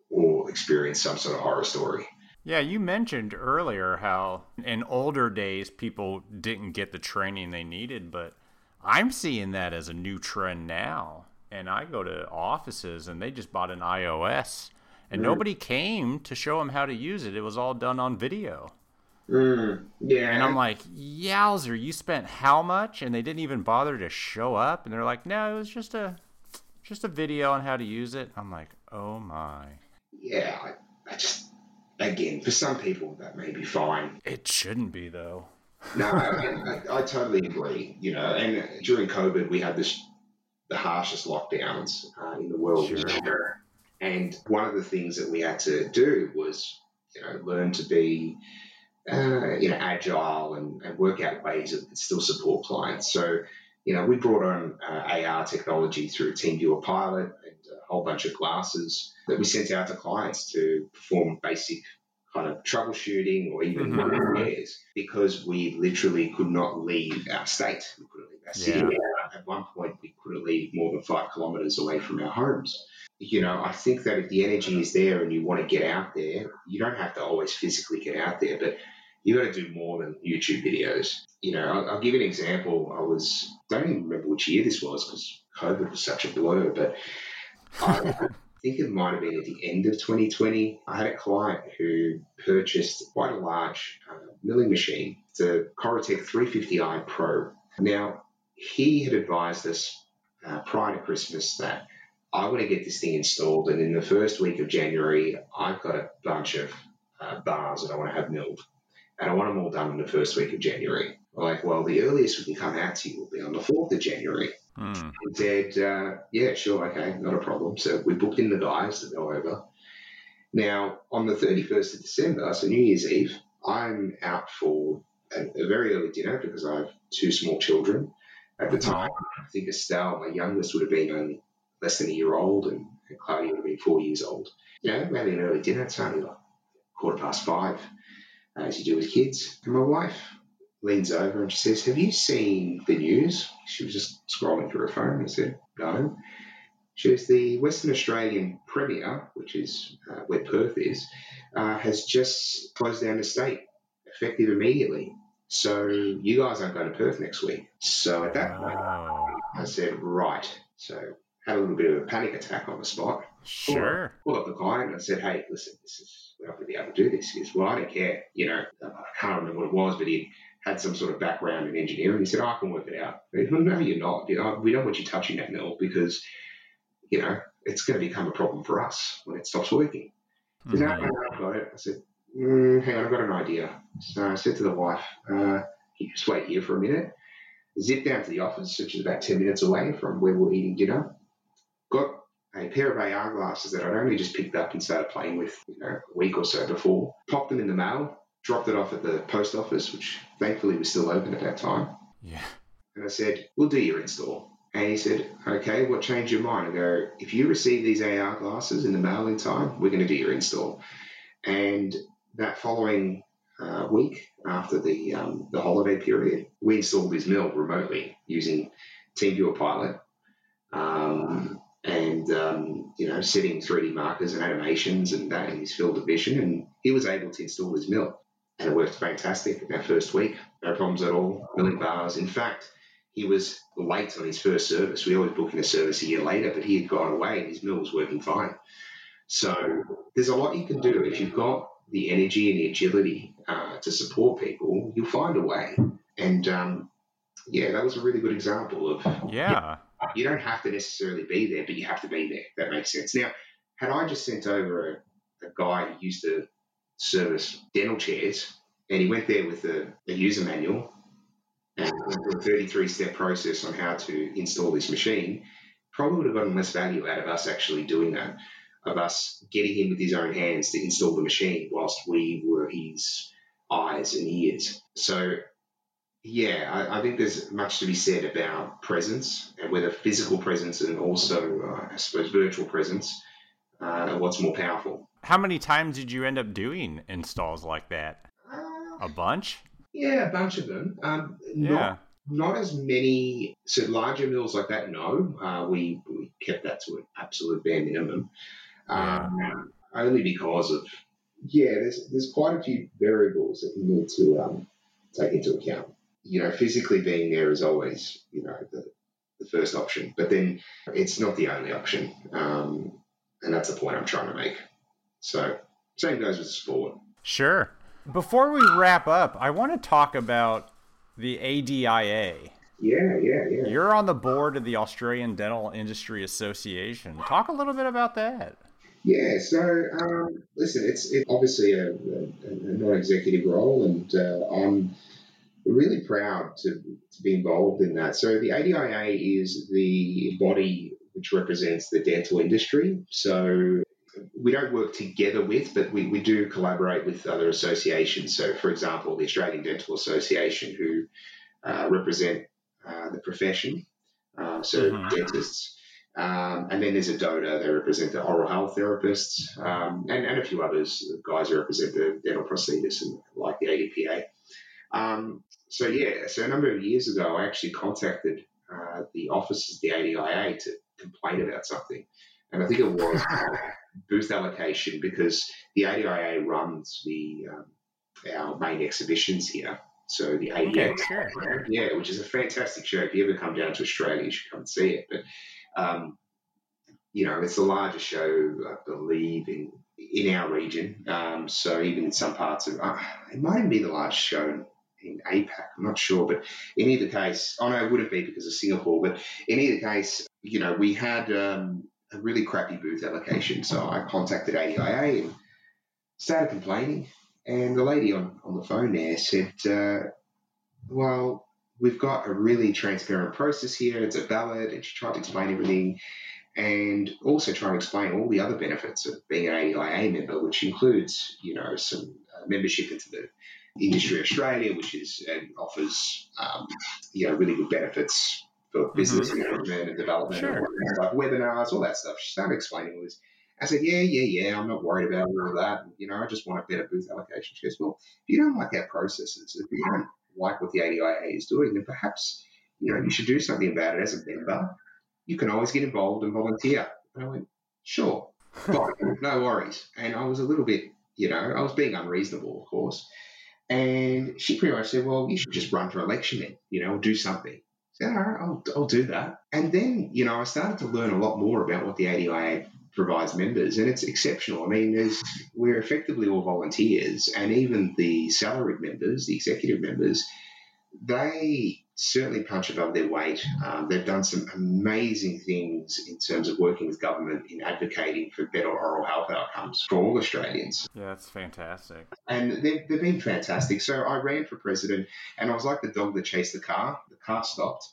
all experienced some sort of horror story. Yeah, you mentioned earlier how in older days people didn't get the training they needed, but I'm seeing that as a new trend now. And I go to offices and they just bought an iOS and mm. nobody came to show them how to use it. It was all done on video. Mm, yeah. And I'm like, yowzer, you spent how much? And they didn't even bother to show up. And they're like, no, it was just a, just a video on how to use it. I'm like, oh my. Yeah, I, I just again, for some people, that may be fine. It shouldn't be, though. no, I, (laughs) I, I, totally agree. You know, and during COVID, we had this the harshest lockdowns uh, in the world. Sure. And one of the things that we had to do was, you know, learn to be, uh, you know, agile and, and work out ways that still support clients. So, you know, we brought on uh, AR technology through TeamViewer Pilot a whole bunch of glasses that we sent out to clients to perform basic kind of troubleshooting or even mm-hmm. repairs because we literally could not leave our state. We couldn't leave our city. Yeah. At one point, we couldn't leave more than five kilometres away from our homes. You know, I think that if the energy is there and you want to get out there, you don't have to always physically get out there, but you got to do more than YouTube videos. You know, I'll, I'll give you an example. I was, don't even remember which year this was because COVID was such a blur, but I, (laughs) think it might have been at the end of 2020. I had a client who purchased quite a large uh, milling machine, the Coritec 350i Pro. Now, he had advised us uh, prior to Christmas that I want to get this thing installed, and in the first week of January, I've got a bunch of uh, bars that I want to have milled, and I want them all done in the first week of January. like, well, the earliest we can come out to you will be on the 4th of January. Mm. He said, uh, yeah, sure, okay, not a problem. So we booked in the guys to go over. Now, on the 31st of December, so New Year's Eve, I'm out for a, a very early dinner because I have two small children. At the uh-huh. time, I think Estelle, my youngest, would have been only less than a year old, and, and Claudia would have been four years old. You know, maybe an early dinner. It's only like quarter past five, as you do with kids. And my wife leans over and she says, Have you seen the news? She was just scrolling through her phone. I said, No. She was the Western Australian Premier, which is uh, where Perth is, uh, has just closed down the state, effective immediately. So you guys aren't going to Perth next week. So at that point, I said, right. So had a little bit of a panic attack on the spot. Sure. Pulled up the client and I said, hey, listen, this is we're not going to be able to do this. He goes, well, I don't care. You know, I can't remember what it was, but he had some sort of background in engineering. He said, oh, I can work it out. No, you're not. You know, we don't want you touching that mill because, you know, it's going to become a problem for us when it stops working. Mhm. no, I've got it. I said, mm, hang on, I've got an idea. So I said to the wife, uh, you just wait here for a minute. Zipped down to the office, which is about 10 minutes away from where we're eating dinner. Got a pair of AR glasses that I'd only just picked up and started playing with you know, a week or so before. Popped them in the mail, dropped it off at the post office, which thankfully was still open at that time. Yeah. And I said, We'll do your install. And he said, Okay, what changed your mind? I go, If you receive these AR glasses in the mail in time, we're going to do your install. And that following uh, week, after the um, the holiday period, we installed his mill remotely using TeamViewer Pilot. Um, and um, you know, setting 3D markers and animations and that in his field of vision, and he was able to install his mill, and it worked fantastic in that first week. No problems at all. Milling bars. In fact, he was late on his first service. We always book in a service a year later, but he had gone away and his mill was working fine. So there's a lot you can do if you've got the energy and the agility uh, to support people. You'll find a way. And um, yeah, that was a really good example of Yeah. you don't have to necessarily be there, but you have to be there. That makes sense. Now, had I just sent over a, a guy who used to service. Dental chairs, and he went there with a, a user manual and a 33 step process on how to install this machine, probably would have gotten less value out of us actually doing that, of us getting him with his own hands to install the machine whilst we were his eyes and ears. So yeah, I, I think there's much to be said about presence, and whether physical presence and also, uh, I suppose, virtual presence, uh, and what's more powerful. How many times did you end up doing installs like that? Uh, A bunch? yeah, a bunch of them. Um, Yeah. Not not as many. So larger mills like that, no. Uh, we we kept that to an absolute bare minimum. Um, Only because of yeah, there's there's quite a few variables that you need to um, take into account. You know, physically being there is always you know the, the first option, but then it's not the only option, um, and that's the point I'm trying to make. So same goes with sport. Sure. Before we wrap up, I want to talk about the ADIA. Yeah, yeah, yeah. You're on the board of the Australian Dental Industry Association. Talk a little bit about that. Yeah, so um, listen, it's it, obviously a, a, a non-executive role, and uh, I'm really proud to, to be involved in that. So the ADIA is the body which represents the dental industry. So we don't work together with, but we, we do collaborate with other associations. So, for example, the Australian Dental Association, who uh, represent uh, the profession, uh, so Mhm. dentists. Um, and then there's a DOTA, they represent the oral health therapists, um, and, and a few others, guys who represent the dental prosthetists and like the ADPA. Um, so, yeah, so a number of years ago, I actually contacted uh, the offices of the ADIA to complain about something. And I think it was (laughs) booth allocation because the ADIA runs the um, our main exhibitions here. So the ADX, Okay, sure. yeah, which is a fantastic show. If you ever come down to Australia, you should come and see it. But um, you know, it's the largest show, I believe, in in our region. Um, so even in some parts of, uh, it might even be the largest show in APAC. I'm not sure, but in either case, oh no, it wouldn't be because of Singapore. But in either case, you know, we had um, a really crappy booth allocation. So I contacted ADIA and started complaining. And the lady on, on the phone there said, uh, well, we've got a really transparent process here. It's a ballot. And she tried to explain everything and also try to explain all the other benefits of being an ADIA member, which includes, you know, some uh, membership into the Industry Australia, which is and offers, um, you know, really good benefits for business mm-hmm. management and development, Sure. like webinars, all that stuff. She started explaining all this. I said, yeah, yeah, yeah, I'm not worried about all of that. You know, I just want a better booth allocation. She goes, well, if you don't like our processes, if you don't like what the ADIA is doing, then perhaps, you know, you should do something about it as a member. You can always get involved and volunteer. And I went, sure, fine, (laughs) no worries. And I was a little bit, you know, I was being unreasonable, of course. And she pretty much said, well, you should just run for election then, you know, do something. Right, I'll, I'll do that. And then, you know, I started to learn a lot more about what the ADIA provides members, and it's exceptional. I mean, we're effectively all volunteers, and even the salaried members, the executive members, they certainly punch above their weight. Um, they've done some amazing things in terms of working with government in advocating for better oral health outcomes for all Australians. Yeah, that's fantastic. And they've, they've been fantastic. So I ran for president, and I was like the dog that chased the car. The car stopped.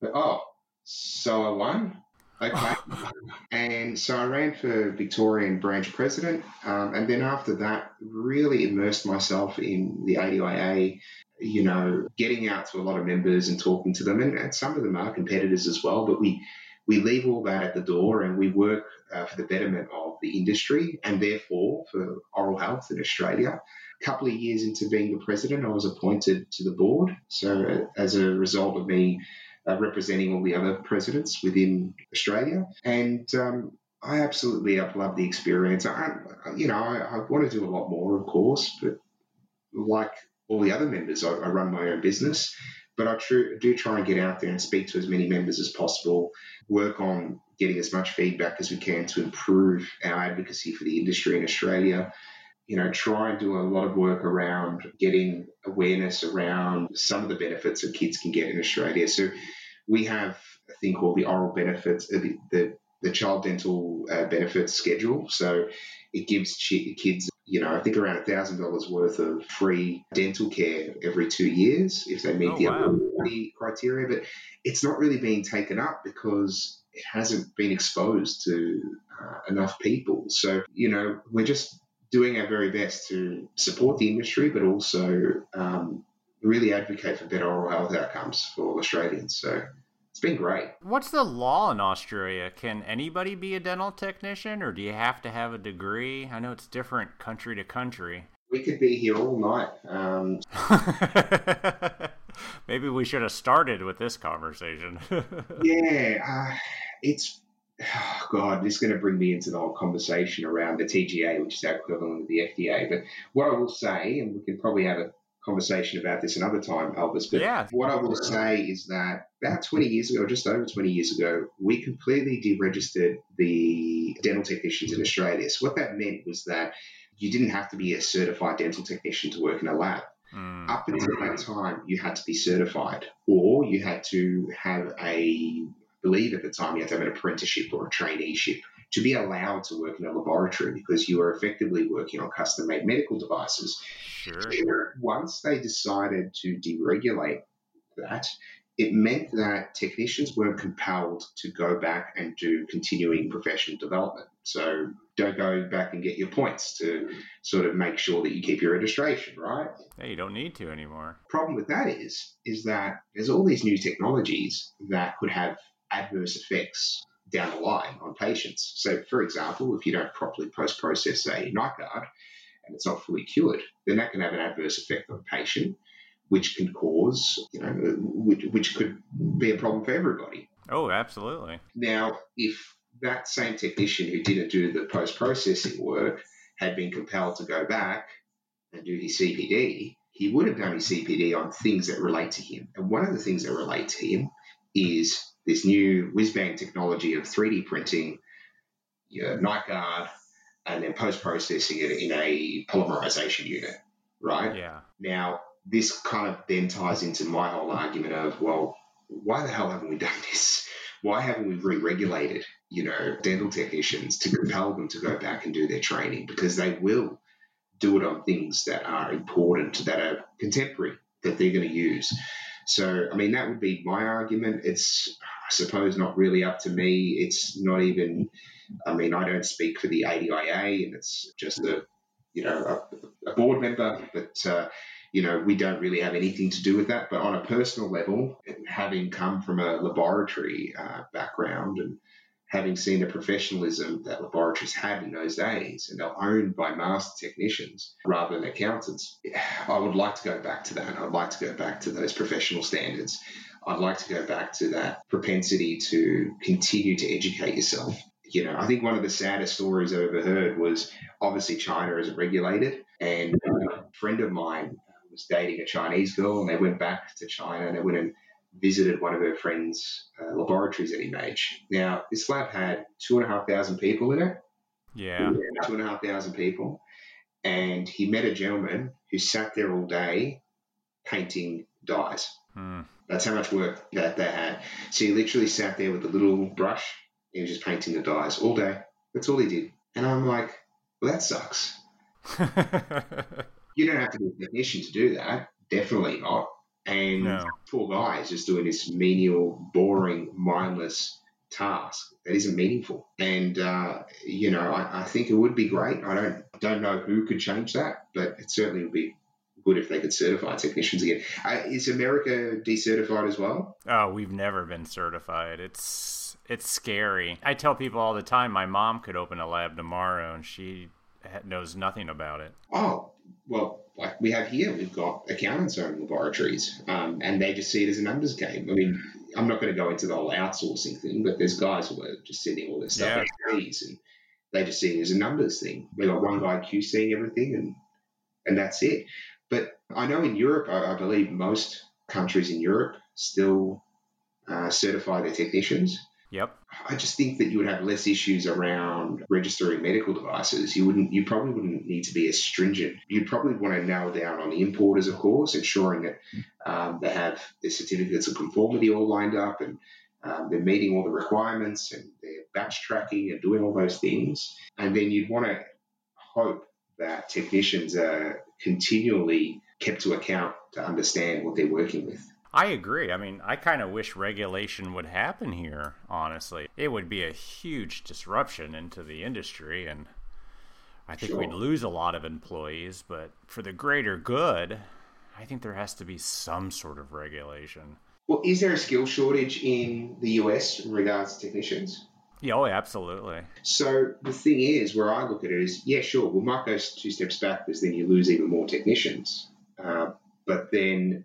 But, oh, so I won? Okay. (laughs) and so I ran for Victorian branch president. Um, and then after that, really immersed myself in the ADIA, you know, getting out to a lot of members and talking to them. And, and some of them are competitors as well, but we, we leave all that at the door and we work uh, for the betterment of the industry and therefore for oral health in Australia. A couple of years into being the president, I was appointed to the board. So, uh, as a result of me uh, representing all the other presidents within Australia. And um, I absolutely have loved the experience. I, you know, I, I, want to do a lot more, of course, but like all the other members, I, I run my own business. But I tr- do try and get out there and speak to as many members as possible, work on getting as much feedback as we can to improve our advocacy for the industry in Australia you know, try and do a lot of work around getting awareness around some of the benefits that kids can get in Australia. So we have a thing called the oral benefits, uh, the, the, the child dental uh, benefits schedule. So it gives ch- kids, you know, I think around $1,000 worth of free dental care every two years if they meet Oh, the wow. eligibility criteria. But it's not really being taken up because it hasn't been exposed to uh, enough people. So, you know, we're just doing our very best to support the industry, but also um, really advocate for better oral health outcomes for all Australians. So it's been great. What's the law in Australia? Can anybody be a dental technician, or do you have to have a degree? I know it's different country to country. We could be here all night. Um, (laughs) Maybe we should have started with this conversation. (laughs) yeah, uh, it's oh God, this is going to bring me into the whole conversation around the TGA, which is our equivalent of the FDA. But what I will say, and we can probably have a conversation about this another time, Elvis. But Yeah. what I will say is that about 20 years ago, just over 20 years ago, we completely deregistered the dental technicians in Australia. So what that meant was that you didn't have to be a certified dental technician to work in a lab. Hmm. Up until that time, you had to be certified, or you had to have a, I believe at the time, you had to have an apprenticeship or a traineeship to be allowed to work in a laboratory because you are effectively working on custom made medical devices. Sure. Once they decided to deregulate that, it meant that technicians weren't compelled to go back and do continuing professional development. So don't go back and get your points to sort of make sure that you keep your registration, right? Hey, you don't need to anymore. problem with that is is that there's all these new technologies that could have adverse effects down the line on patients. So, for example, if you don't properly post-process a night guard and it's not fully cured, then that can have an adverse effect on the patient, which can cause, you know, which, which could be a problem for everybody. Oh, absolutely. Now, if that same technician who didn't do the post processing work had been compelled to go back and do his CPD, he would have done his CPD on things that relate to him. And one of the things that relate to him is this new whiz bang technology of 3D printing your night guard and then post processing it in a polymerization unit, right? Yeah. Now, this kind of then ties into my whole argument of, well, why the hell haven't we done (laughs) this? Why haven't we re-regulated, you know, dental technicians to compel them to go back and do their training? Because they will do it on things that are important, that are contemporary, that they're going to use. So, I mean, that would be my argument. It's, I suppose, not really up to me. It's not even, I mean, I don't speak for the ADIA, and it's just a, you know, a, a board member. But, uh, you know, we don't really have anything to do with that. But on a personal level, having come from a laboratory uh, background and having seen the professionalism that laboratories had in those days, and they're owned by master technicians rather than accountants, I would like to go back to that. I'd like to go back to those professional standards. I'd like to go back to that propensity to continue to educate yourself. You know, I think one of the saddest stories I ever heard was obviously China is regulated, and a friend of mine was dating a Chinese girl, and they went back to China and they went and visited one of her friend's uh, laboratories at Image. Now, this lab had two and a half thousand people in it. Yeah. Two and a half thousand people. And he met a gentleman who sat there all day painting dies. Hmm. That's how much work that they had. So he literally sat there with a little brush. He was just painting the dies all day. That's all he did. And I'm like, well, that sucks. (laughs) You don't have to be a technician to do that. Definitely not. And No. poor guy is just doing this menial, boring, mindless task that isn't meaningful. And uh, you know, I, I think it would be great. I don't don't know who could change that, but it certainly would be good if they could certify technicians again. Uh, is America decertified as well? oh, we've never been certified. It's it's scary. I tell people all the time my mom could open a lab tomorrow and she knows nothing about it. Oh, well, like we have here, we've got accountants owning laboratories, um, and they just see it as a numbers game. I mean, I'm not going to go into the whole outsourcing thing, but there's guys who are just sending all this stuff Yeah. and they just see it as a numbers thing. We got one guy QCing everything, and and that's it. But I know in Europe, I, I believe most countries in Europe still uh, certify their technicians. Yep. I just think that you would have less issues around registering medical devices. You wouldn't, you probably wouldn't need to be as stringent. You'd probably want to nail down on the importers, of course, ensuring that um, they have their certificates of conformity all lined up and um, they're meeting all the requirements and they're batch tracking and doing all those things. And then you'd want to hope that technicians are continually kept to account to understand what they're working with. I agree. I mean, I kind of wish regulation would happen here, honestly. It would be a huge disruption into the industry, and I think we'd lose a lot of employees, but for the greater good, I think there has to be some sort of regulation. Well, is there a skill shortage in the US in regards to technicians? Yeah, oh, absolutely. So the thing is, where I look at it is, yeah, sure, we might go two steps back because then you lose even more technicians. Uh, but then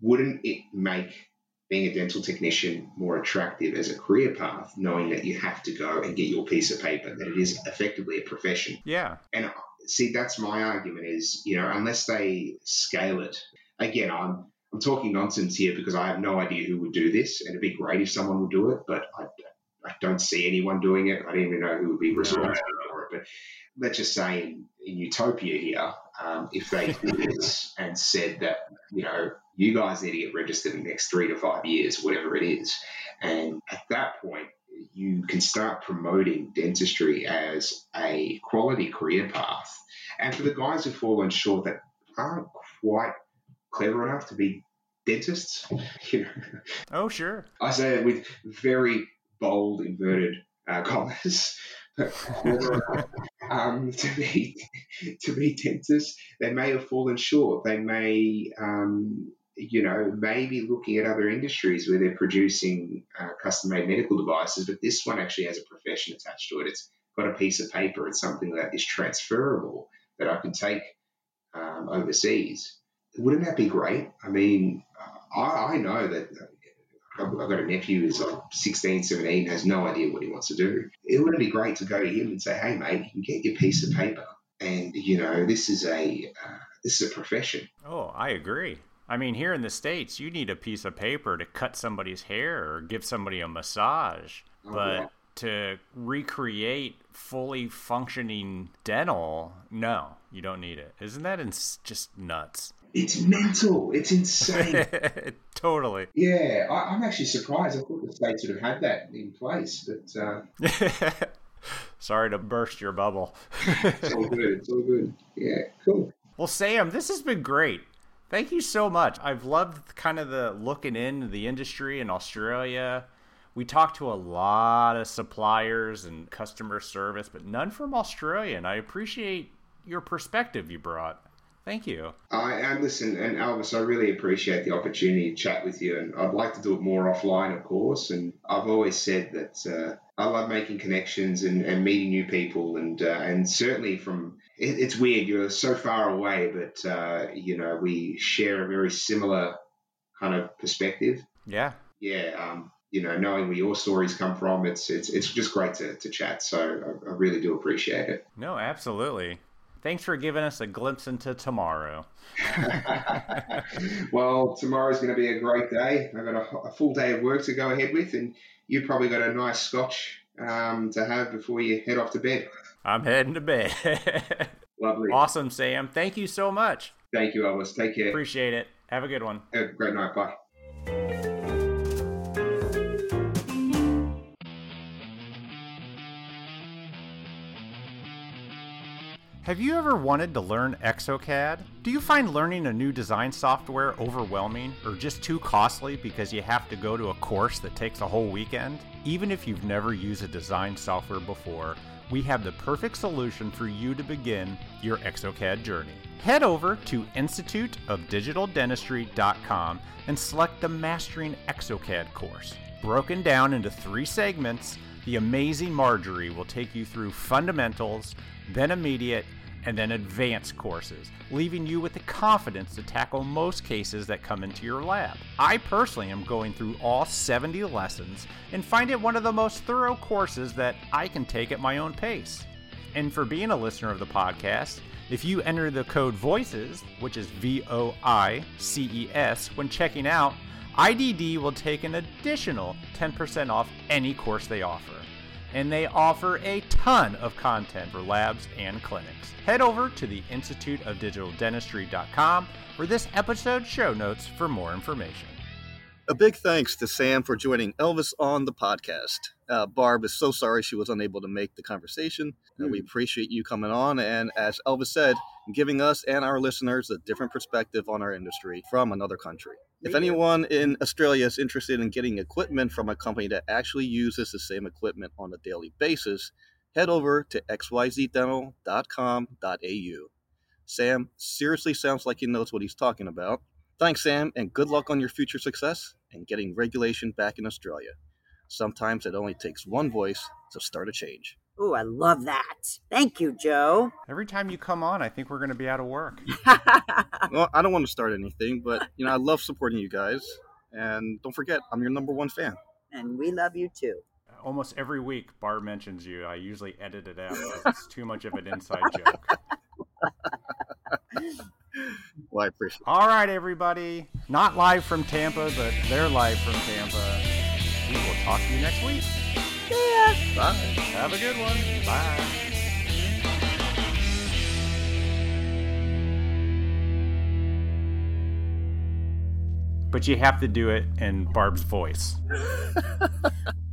wouldn't it make being a dental technician more attractive as a career path, knowing that you have to go and get your piece of paper, that it is effectively a profession? Yeah. And see, that's my argument is, you know, unless they scale it, again, I'm, I'm talking nonsense here because I have no idea who would do this, and it'd be great if someone would do it, but I, I don't see anyone doing it. I don't even know who would be responsible for it. But let's just say in, in utopia here, um, if they (laughs) did this and said that, you know, you guys need to get registered in the next three to five years, whatever it is, and at that point, you can start promoting dentistry as a quality career path. And for the guys who've fallen short that aren't quite clever enough to be dentists, (laughs) you know, Oh, sure. I say it with very bold inverted uh, commas. (laughs) um, to be to be dentists, they may have fallen short. They may, um, you know, maybe looking at other industries where they're producing uh, custom-made medical devices, but this one actually has a profession attached to it. It's got a piece of paper. It's something that is transferable that I can take um, overseas. Wouldn't that be great? I mean, I, I know that I've I've got a nephew who's like 16, 17, has no idea what he wants to do. It wouldn't be great to go to him and say, hey, mate, you can get your piece of paper. And, you know, this is a uh, this is a profession. Oh, I agree. I mean, here in the States, you need a piece of paper to cut somebody's hair or give somebody a massage. Oh, But yeah. to recreate fully functioning dental, no, you don't need it. Isn't that ins- just nuts? It's mental. It's insane. (laughs) totally. yeah, I, I'm actually surprised. I thought the states would have had that in place, but uh, (laughs) Sorry to burst your bubble. it's all good. It's all good. Yeah, cool. Well, Sam, this has been great. Thank you so much. I've loved kind of the looking into the industry in Australia. We talked to a lot of suppliers and customer service, but none from Australia, and I appreciate your perspective you brought. Thank you. I and listen, and Elvis, I really appreciate the opportunity to chat with you, and I'd like to do it more offline, of course. And I've always said that uh, I love making connections and, and meeting new people, and uh, and certainly from it, it's weird you're so far away, but uh, you know we share a very similar kind of perspective. Yeah. Yeah. Um, you know, knowing where your stories come from, it's it's it's just great to, to chat. So I, I really do appreciate it. No, absolutely. Thanks for giving us a glimpse into tomorrow. (laughs) well, tomorrow's going to be a great day. I've got a, a, full day of work to go ahead with, and you've probably got a nice scotch um, to have before you head off to bed. I'm heading to bed. (laughs) Lovely. Awesome, Sam. Thank you so much. Thank you, Elvis. Take care. Appreciate it. Have a good one. Have a great night. Bye. Have you ever wanted to learn Exocad? Do you find learning a new design software overwhelming or just too costly because you have to go to a course that takes a whole weekend? Even if you've never used a design software before, we have the perfect solution for you to begin your Exocad journey. Head over to instituteofdigitaldentistry.com and select the Mastering Exocad course. Broken down into three segments, the amazing Marjorie will take you through fundamentals, then immediate, and then advanced courses, leaving you with the confidence to tackle most cases that come into your lab. I personally am going through all 70 lessons and find it one of the most thorough courses that I can take at my own pace. And for being a listener of the podcast, if you enter the code VOICES, which is V O I C E S, when checking out, IDD will take an additional 10% off any course they offer and they offer a ton of content for labs and clinics. Head over to the Institute of Digital Dentistry.com for this episode show notes for more information. A big thanks to Sam for joining Elvis on the podcast. Uh, Barb is so sorry she was unable to make the conversation. Mm. we appreciate you coming on. And as Elvis said, giving us and our listeners a different perspective on our industry from another country. If anyone in Australia is interested in getting equipment from a company that actually uses the same equipment on a daily basis, head over to xyzdental.com.au. Sam seriously sounds like he knows what he's talking about. Thanks, Sam, and good luck on your future success and getting regulation back in Australia. Sometimes it only takes one voice to start a change. Oh, I love that. Thank you, Joe. Every time you come on, I think we're going to be out of work. (laughs) well, I don't want to start anything, but you know, I love supporting you guys. And don't forget, I'm your number one fan. And we love you too. Almost every week, Barb mentions you. I usually edit it out it's too much of an inside joke. (laughs) well, I appreciate it. All right, everybody. Not live from Tampa, but they're live from Tampa. We will talk to you next week. Yeah. Bye. Have a good one. Bye. But you have to do it in Barb's voice. (laughs)